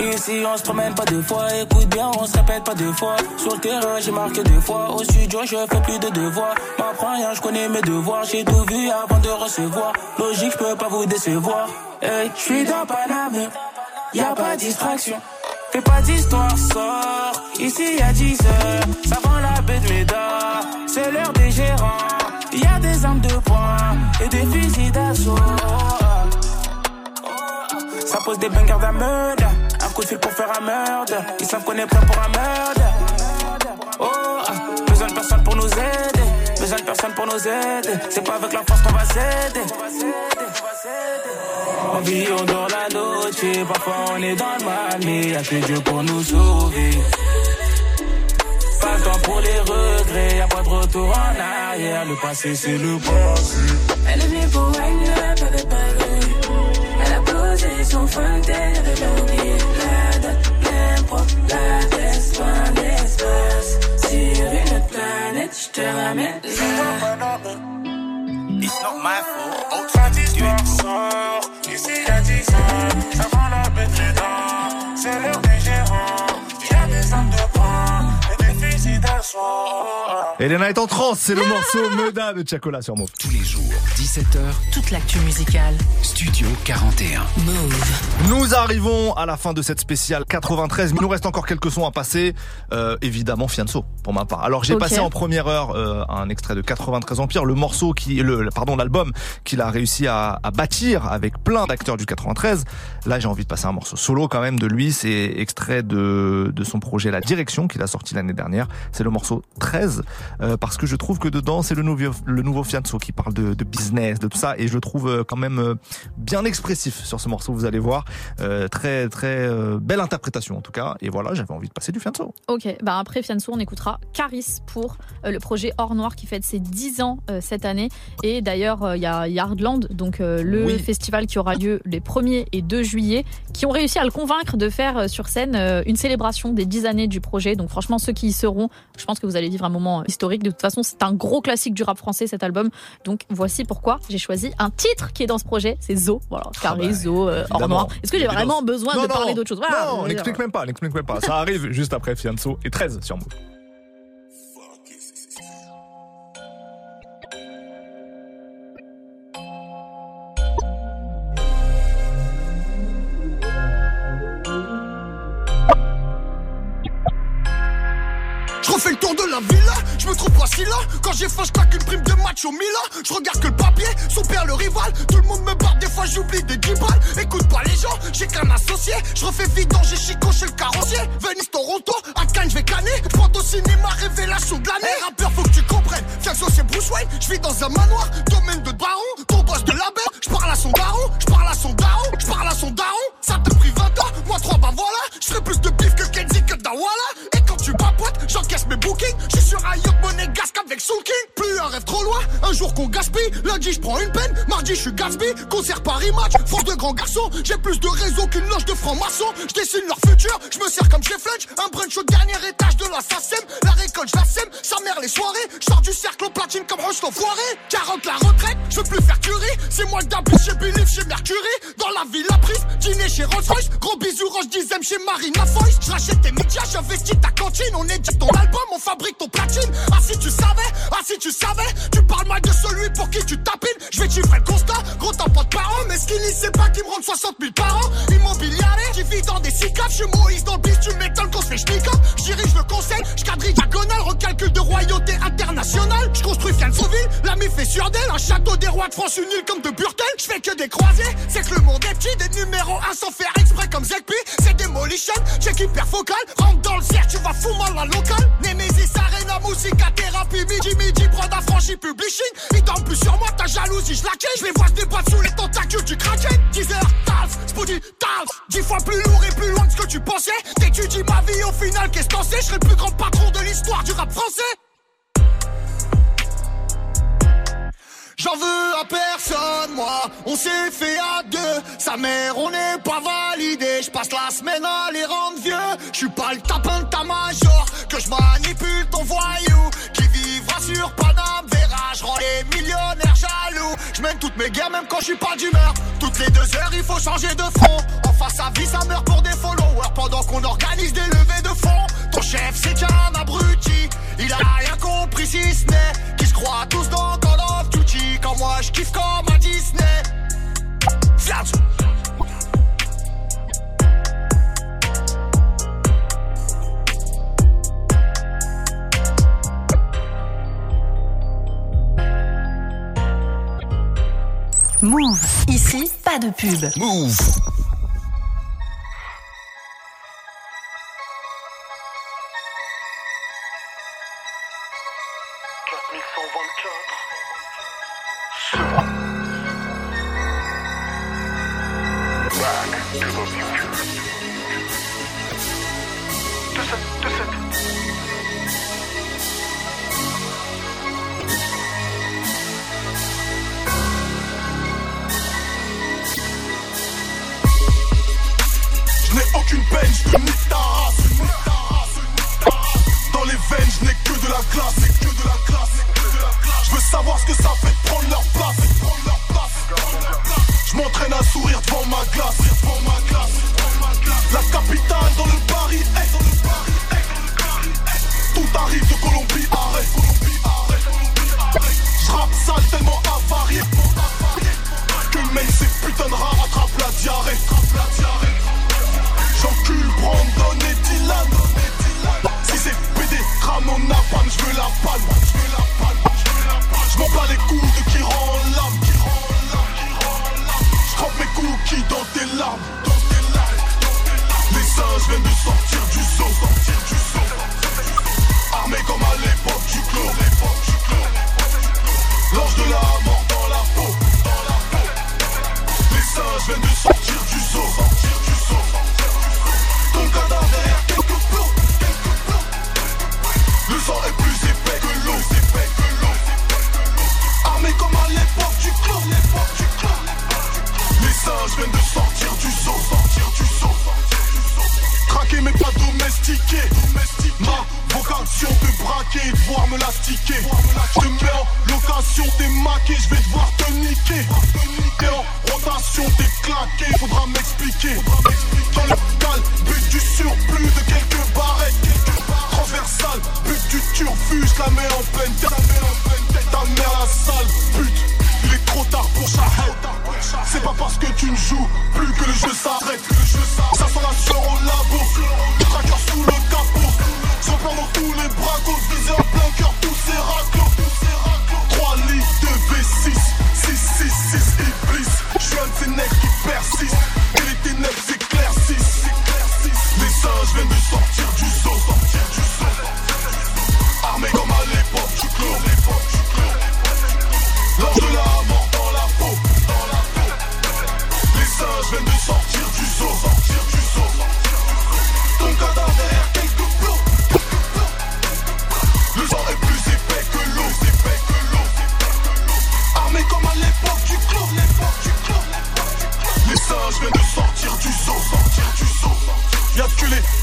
Ici on se promène pas deux fois, écoute bien, on se répète pas deux fois. Sur le terrain j'ai marqué deux fois, au studio je fais plus de devoirs. M'apprends rien, je connais mes devoirs, j'ai tout vu avant de recevoir. Logique, je peux pas vous décevoir. Hey, je suis dans Paname, y a pas distraction. Fais pas d'histoire, sors. Ici y a 10 heures, ça vend la de Médard. C'est l'heure des gérants, y a des armes de poing et des fusils d'assaut. Ça pose des bangers d'un. Un coup de fil pour faire un meurtre. Ils savent qu'on est prêt pour un meurtre. Oh, besoin de personne pour nous aider. Besoin de personne pour nous aider. C'est pas avec la force qu'on va s'aider. On vit dans la noche, parfois on est dans le mal, mais y'a que Dieu pour nous sauver. Regrets, y'a pas de retour en arrière, le passé c'est le passé. Elle est venue pour elle avait pas. Elle a posé son fond, elle avait oublié la date, l'impro, l'adresse, loin de l'espace. Sur une planète, je te ramène là. It's not my fault. Histoire sort. Ici Elena est en transe, c'est le morceau Meda de Chacola sur Move. Tous les jours, 17h, Toute l'actu musicale. Studio 41. Move. Nous arrivons à la fin de cette spéciale 93. Il nous reste encore quelques sons à passer. Euh, évidemment, Fianso, pour ma part. Alors, j'ai passé en première heure euh, un extrait de 93 Empire, le morceau qui, le, le- pardon, l'album qu'il a réussi à, à bâtir avec plein d'acteurs du 93. Là, j'ai envie de passer un morceau solo quand même de lui. C'est extrait de, de son projet La Direction qu'il a sorti l'année dernière. C'est le morceau 13 euh, parce que je trouve que dedans, c'est le nouveau, le nouveau Fianso qui parle de, de business, de tout ça, et je le trouve euh, quand même euh, bien expressif sur ce morceau. Vous allez voir, Euh, très très belle interprétation en tout cas. Et voilà, j'avais envie de passer du Fianso. Ok, bah après Fianso, on écoutera Caris pour le projet Or Noir qui fête ses 10 ans cette année. Et d'ailleurs, il y a Yardland, donc le Oui. festival qui aura lieu les 1er et 2 juillet, qui ont réussi à le convaincre de faire sur scène une célébration des 10 années du projet. Donc franchement, ceux qui y seront, je pense que vous allez vivre un moment euh, historique. De toute façon, c'est un gros classique du rap français cet album. Donc voici pourquoi j'ai choisi un titre qui est dans ce projet, c'est Zo. Voilà, Caris, bah, Zo, euh, Or évidemment. Noir. Est-ce que j'ai vraiment besoin Non, de non. parler d'autre chose? Voilà, Non, n'explique même pas, n'explique même pas. Ça arrive juste après Fianso et 13 sur Move. Quand j'ai faim, je une prime de match au Mila Je regarde que le papier, son père le rival. Tout le monde me barre, des fois j'oublie des 10 balles Écoute pas les gens, j'ai qu'un associé. Je refais vidange, j'ai chico chez le carrossier. Venise, Toronto, à Cannes, je vais canner Je au cinéma, révélation de l'année. Rappeur, faut que tu comprennes, Fianso c'est Bruce Wayne. Je vis dans un manoir, domaine de baron. Ton boss de la bête, je parle à son daron. Je parle à son daron, je parle à son daron. Ça t'a pris 20 ans, moi 3 bah voilà. Je plus de bif que Kenzie que Dawala j'encaisse mes bookings Je suis sur un yacht monégasque avec Soul King Plus un rêve trop loin, un jour qu'on gaspille. Lundi je prends une peine, mardi je suis Gatsby. Concert Paris Match, force de grands garçons. J'ai plus de réseau qu'une loge de francs-maçons. Je dessine leur futur, je me sers comme chez Fletch Un brunch au dernier étage de la SACEM. La récolte je la sème, sa mère les soirées. Je sors du cercle au platine comme Roche l'enfoiré 40 la retraite, je veux plus faire curie. C'est moi le chez Believe, chez Mercury. Dans la ville la prise, dîner chez Rolls Royce Gros bisous Roche dixième chez Marina Foyce Je rachète tes médias, j'investis ta cantine. On édite ton album, on fabrique ton platine. Ah si tu savais, ah si tu savais Tu parles mal de celui pour qui tu tapines. Je vais chiffrer le constat, gros t'as pas de parents. Mais Skinny c'est pas qui me rendent 60 000 par an. Immobilier, qui vit dans des six caves Je suis Moïse dans le bis, tu m'étonnes qu'on se fait schnick up Je dirige le conseil, je diagonale Recalcul de royauté internationale. Je construis Fianzoville, l'ami fait sur d'elle. Un château des rois de France, une île comme de Burtel. Je fais que des croisés, c'est que le monde est petit. Des numéros 1 sans faire exprès comme Zekpi. C'est Demolition, check hyper focal. Rentre dans le cercle, tu vas fou mal la locale Nemesis, Arena, musica, thérapie Midi, midi, prod affranchi, publishing Ils dorment plus sur moi, ta jalousie, je la. Je les vois se débattre sous les tentacules du kraken 10 heures, Tals, Spoody, Tals Dix fois plus lourd et plus loin que ce que tu pensais T'étudies ma vie au final, qu'est-ce qu'on sait Je serai le plus grand patron de l'histoire du rap français J'en veux à personne, moi, on s'est fait à deux. Sa mère, on n'est pas validé. Je passe la semaine à les rendre vieux. Je suis pas le tapin de ta major, que je manipule ton voyou. Qui vivra sur Paname, verra, je rends les millionnaires jaloux. Je mène toutes mes guerres, même quand je suis pas d'humeur. Toutes les deux heures, il faut changer de front. En face à vie, ça meurt pour des followers. Pendant qu'on organise des levées de fonds. Ton chef, c'est qu'un abruti. Il a rien compris si ce n'est qui se croit tous dans Call of Duty. Quand moi je kiffe comme à Disney. Move. Ici, pas de pub. Move. À sourire devant ma glace. La capitale dans le Paris est le Paris est. Tout arrive de Colombie, arrête. Rappe sale tellement avarié. Que même ces putains de rats attrapent la diarrhée. J'encule Brandon et Dylan. Si c'est PD, Ramon Napalm, je veux la palme. Je m'en bats les coups de qui rend l'âme. Je trempe mes cookies dans tes larmes. Les singes viennent de sortir du zoo. Armés comme à l'époque du clos. L'ange de la mort de braquer et de voir me. Je te mets location, t'es je vais devoir te niquer. T'es en rotation, t'es claqué, faudra m'expliquer. Dans le cal, but du surplus de quelques barrettes. Transversal, but du turfu, je la mets en pleine tête. Ta mère la sale pute, il est trop tard pour Shahid. C'est pas parce que tu ne joues plus que le jeu s'arrête. Ça sent la sueur au labo, traqueur sous le capot. Reprends dans tous les bracos, visé en plein cœur, tous ces raclos. 3 litres de V6, 6, 6, 6 Iblis. Je suis un de ces nègres qui persistent, et les ténèbres s'éclaircissent. Les singes viennent de sortir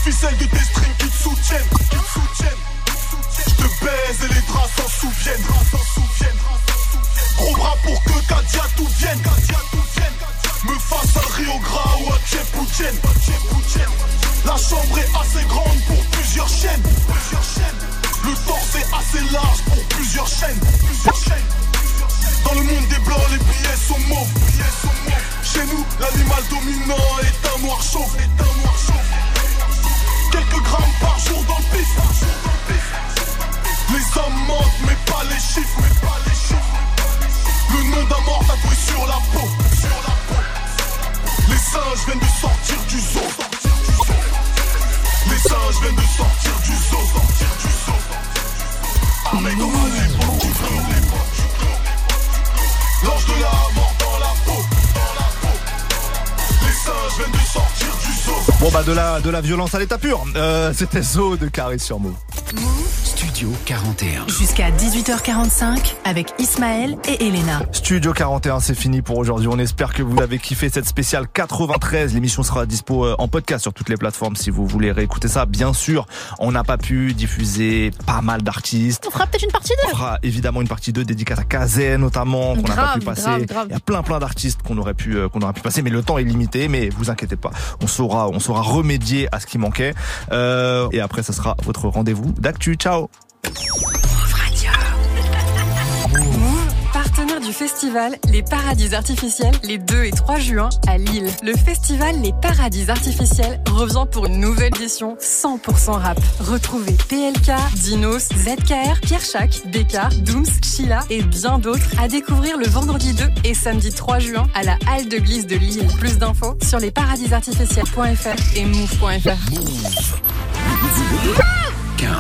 ficelles de tes de la violence à l'état pur. Euh, C'était Zo de Caris sur Move. Studio 41. Jusqu'à 18h45 avec Ismaël et Elena. Studio 41, c'est fini pour aujourd'hui. On espère que vous avez kiffé cette spéciale 93. L'émission sera dispo euh, en podcast sur toutes les plateformes si vous voulez réécouter ça. Bien sûr, on n'a pas pu diffuser pas mal d'artistes. On fera peut-être une partie On 2. fera évidemment une partie 2 dédicace à Kazé notamment qu'on n'a pas pu passer. grave, grave. Il y a plein plein d'artistes qu'on aurait pu euh, qu'on aurait pu passer, mais le temps est limité. Mais vous inquiétez pas, on saura on saura remédier à ce qui manquait. Euh, et après, ça sera votre rendez-vous d'actu. Ciao. Du festival Les Paradis Artificiels les 2 et 3 juin à Lille. Le festival Les Paradis Artificiels revient pour une nouvelle édition 100% rap. Retrouvez PLK, Dinos, ZKR, Pierre Chac, Beka, Dooms, Sheila et bien d'autres à découvrir le vendredi 2 et samedi 3 juin à la Halle de Glisse de Lille. Plus d'infos sur lesparadisartificiels.fr et move.fr. 15.